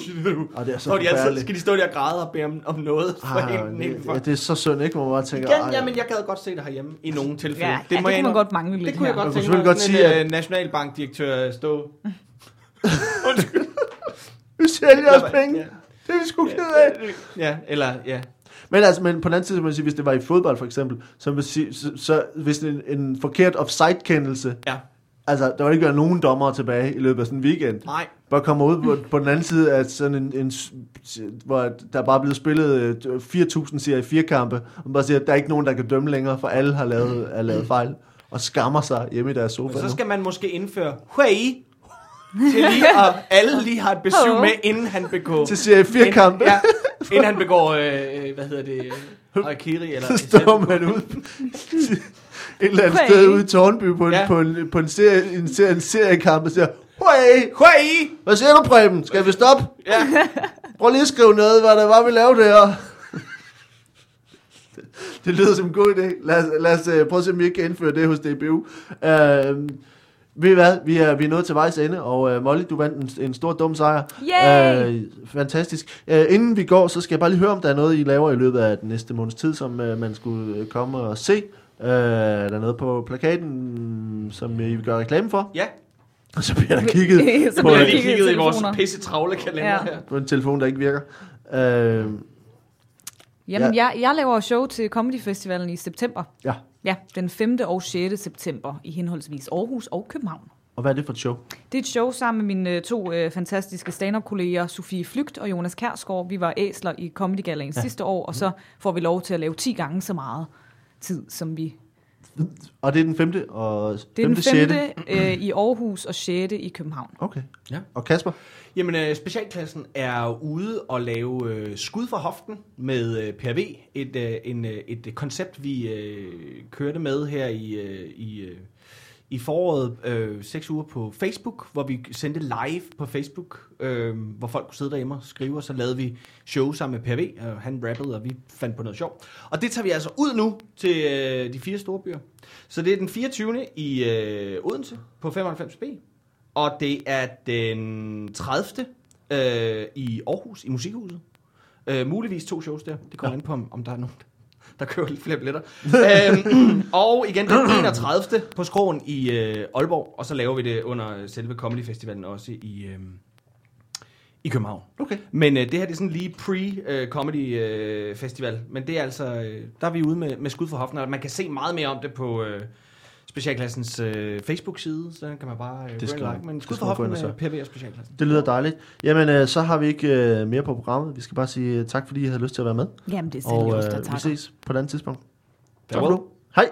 Siger du? Og det er så Så de altid, skal de stå der og græde og bede om, om noget fra Ah, en, det, for. det, det er så synd, ikke? Hvor man bare tænker, Igen, ja, men jeg gad godt se det herhjemme i nogle tilfælde. Ja, det, ja, det kunne man godt mangle lidt Det kunne jeg her. godt Man kunne tænke mig. godt sige, en, at- øh, nationalbankdirektør stå. Undskyld. vi sælger os penge. Ja. Det er vi sgu ked af. Ja, eller ja. Men altså, men på den anden side, man sige, hvis det var i fodbold for eksempel, så, så, så hvis en, en forkert offside-kendelse, Ja. Altså, der vil ikke være nogen dommer tilbage i løbet af sådan en weekend, Nej. bare kommer ud på, på den anden side af sådan en, en hvor der bare er blevet spillet øh, 4.000 serie 4 kampe, og man bare siger, at der er ikke nogen, der kan dømme længere, for alle har lavet, har lavet fejl, og skammer sig hjemme i deres sofa. Men så nu. skal man måske indføre Huawei til lige at alle lige har et besøg med, inden han begår... Til serie 4 kampe. Ja, inden han begår, øh, hvad hedder det, øh, Harakiri eller... Så står man ud et eller andet sted ude i Tårnby på en, ja. På en, på en, serie, en, serie, en seriekamp og siger, Hey, Huawei! hvad siger du, Preben? Skal vi stoppe? Ja, Prøv lige at skrive noget, hvad der var, vi lavede der. Det lyder som en god idé. Lad os, lad os uh, prøve at se, om vi ikke kan indføre det hos DBU. Uh, Ved I hvad? Vi er, vi er nået til vejs ende, og uh, Molly, du vandt en, en stor dum sejr. Yay! Øh, fantastisk. Uh, inden vi går, så skal jeg bare lige høre, om der er noget, I laver i løbet af den næste måneds tid, som uh, man skulle uh, komme og se. Er der noget på plakaten, som I vil gøre reklame for? Ja, Og så bliver der kigget Så på, bliver der kigget i vores pisse travle kalender Ja. her. på en telefon, der ikke virker. Uh, Jamen, jeg, jeg laver show til Comedy Festivalen i september. ja, Ja, den 5. og 6. september i henholdsvis Aarhus og København. og hvad er det for et show? Det er et show sammen med mine øh, to øh, fantastiske stand-up-kolleger, Sofie Flygt og Jonas Kærsgaard. Vi var æsler i Comedy Galaen ja. sidste år, og så får vi lov til at lave 10 gange så meget tid, som vi... Og det er den femte og Det er den femte, sjette? 5. Øh, i Aarhus og 6. i København. Okay. Ja. Og Kasper? Jamen, øh, specialklassen er ude og lave øh, skud fra hoften med øh, PRV. Et, øh, en, øh, et koncept, vi øh, kørte med her i, øh, i, øh, i foråret. Øh, seks uger på Facebook, hvor vi sendte live på Facebook, øh, hvor folk kunne sidde derhjemme og skrive, og så lavede vi show sammen med PRV, og han rappede, og vi fandt på noget sjovt. Og det tager vi altså ud nu til øh, de fire store byer. Så det er den 24. i øh, Odense på 95B. Og det er den 30. Øh, i Aarhus, i Musikhuset. Øh, muligvis to shows der. Det kommer ja. an på, om, om der er nogen, der kører lidt flere billetter. øhm, og igen den 31. på Skroen i øh, Aalborg. Og så laver vi det under selve Comedy Festivalen også i, øh, i København. Okay. Men øh, det her det er sådan lige pre-comedy øh, festival. Men det er altså, øh, der er vi ude med, med skud for hoften. Og man kan se meget mere om det på øh, Specialklassens øh, Facebook-side. Så den kan man bare øh, Det skal- og like. Men skud for hoften og med PV og Specialklassen. Det lyder dejligt. Jamen, øh, så har vi ikke øh, mere på programmet. Vi skal bare sige øh, tak, fordi I havde lyst til at være med. Jamen, det er Og selv der øh, vi ses på et andet tidspunkt. Tak for nu. Hej.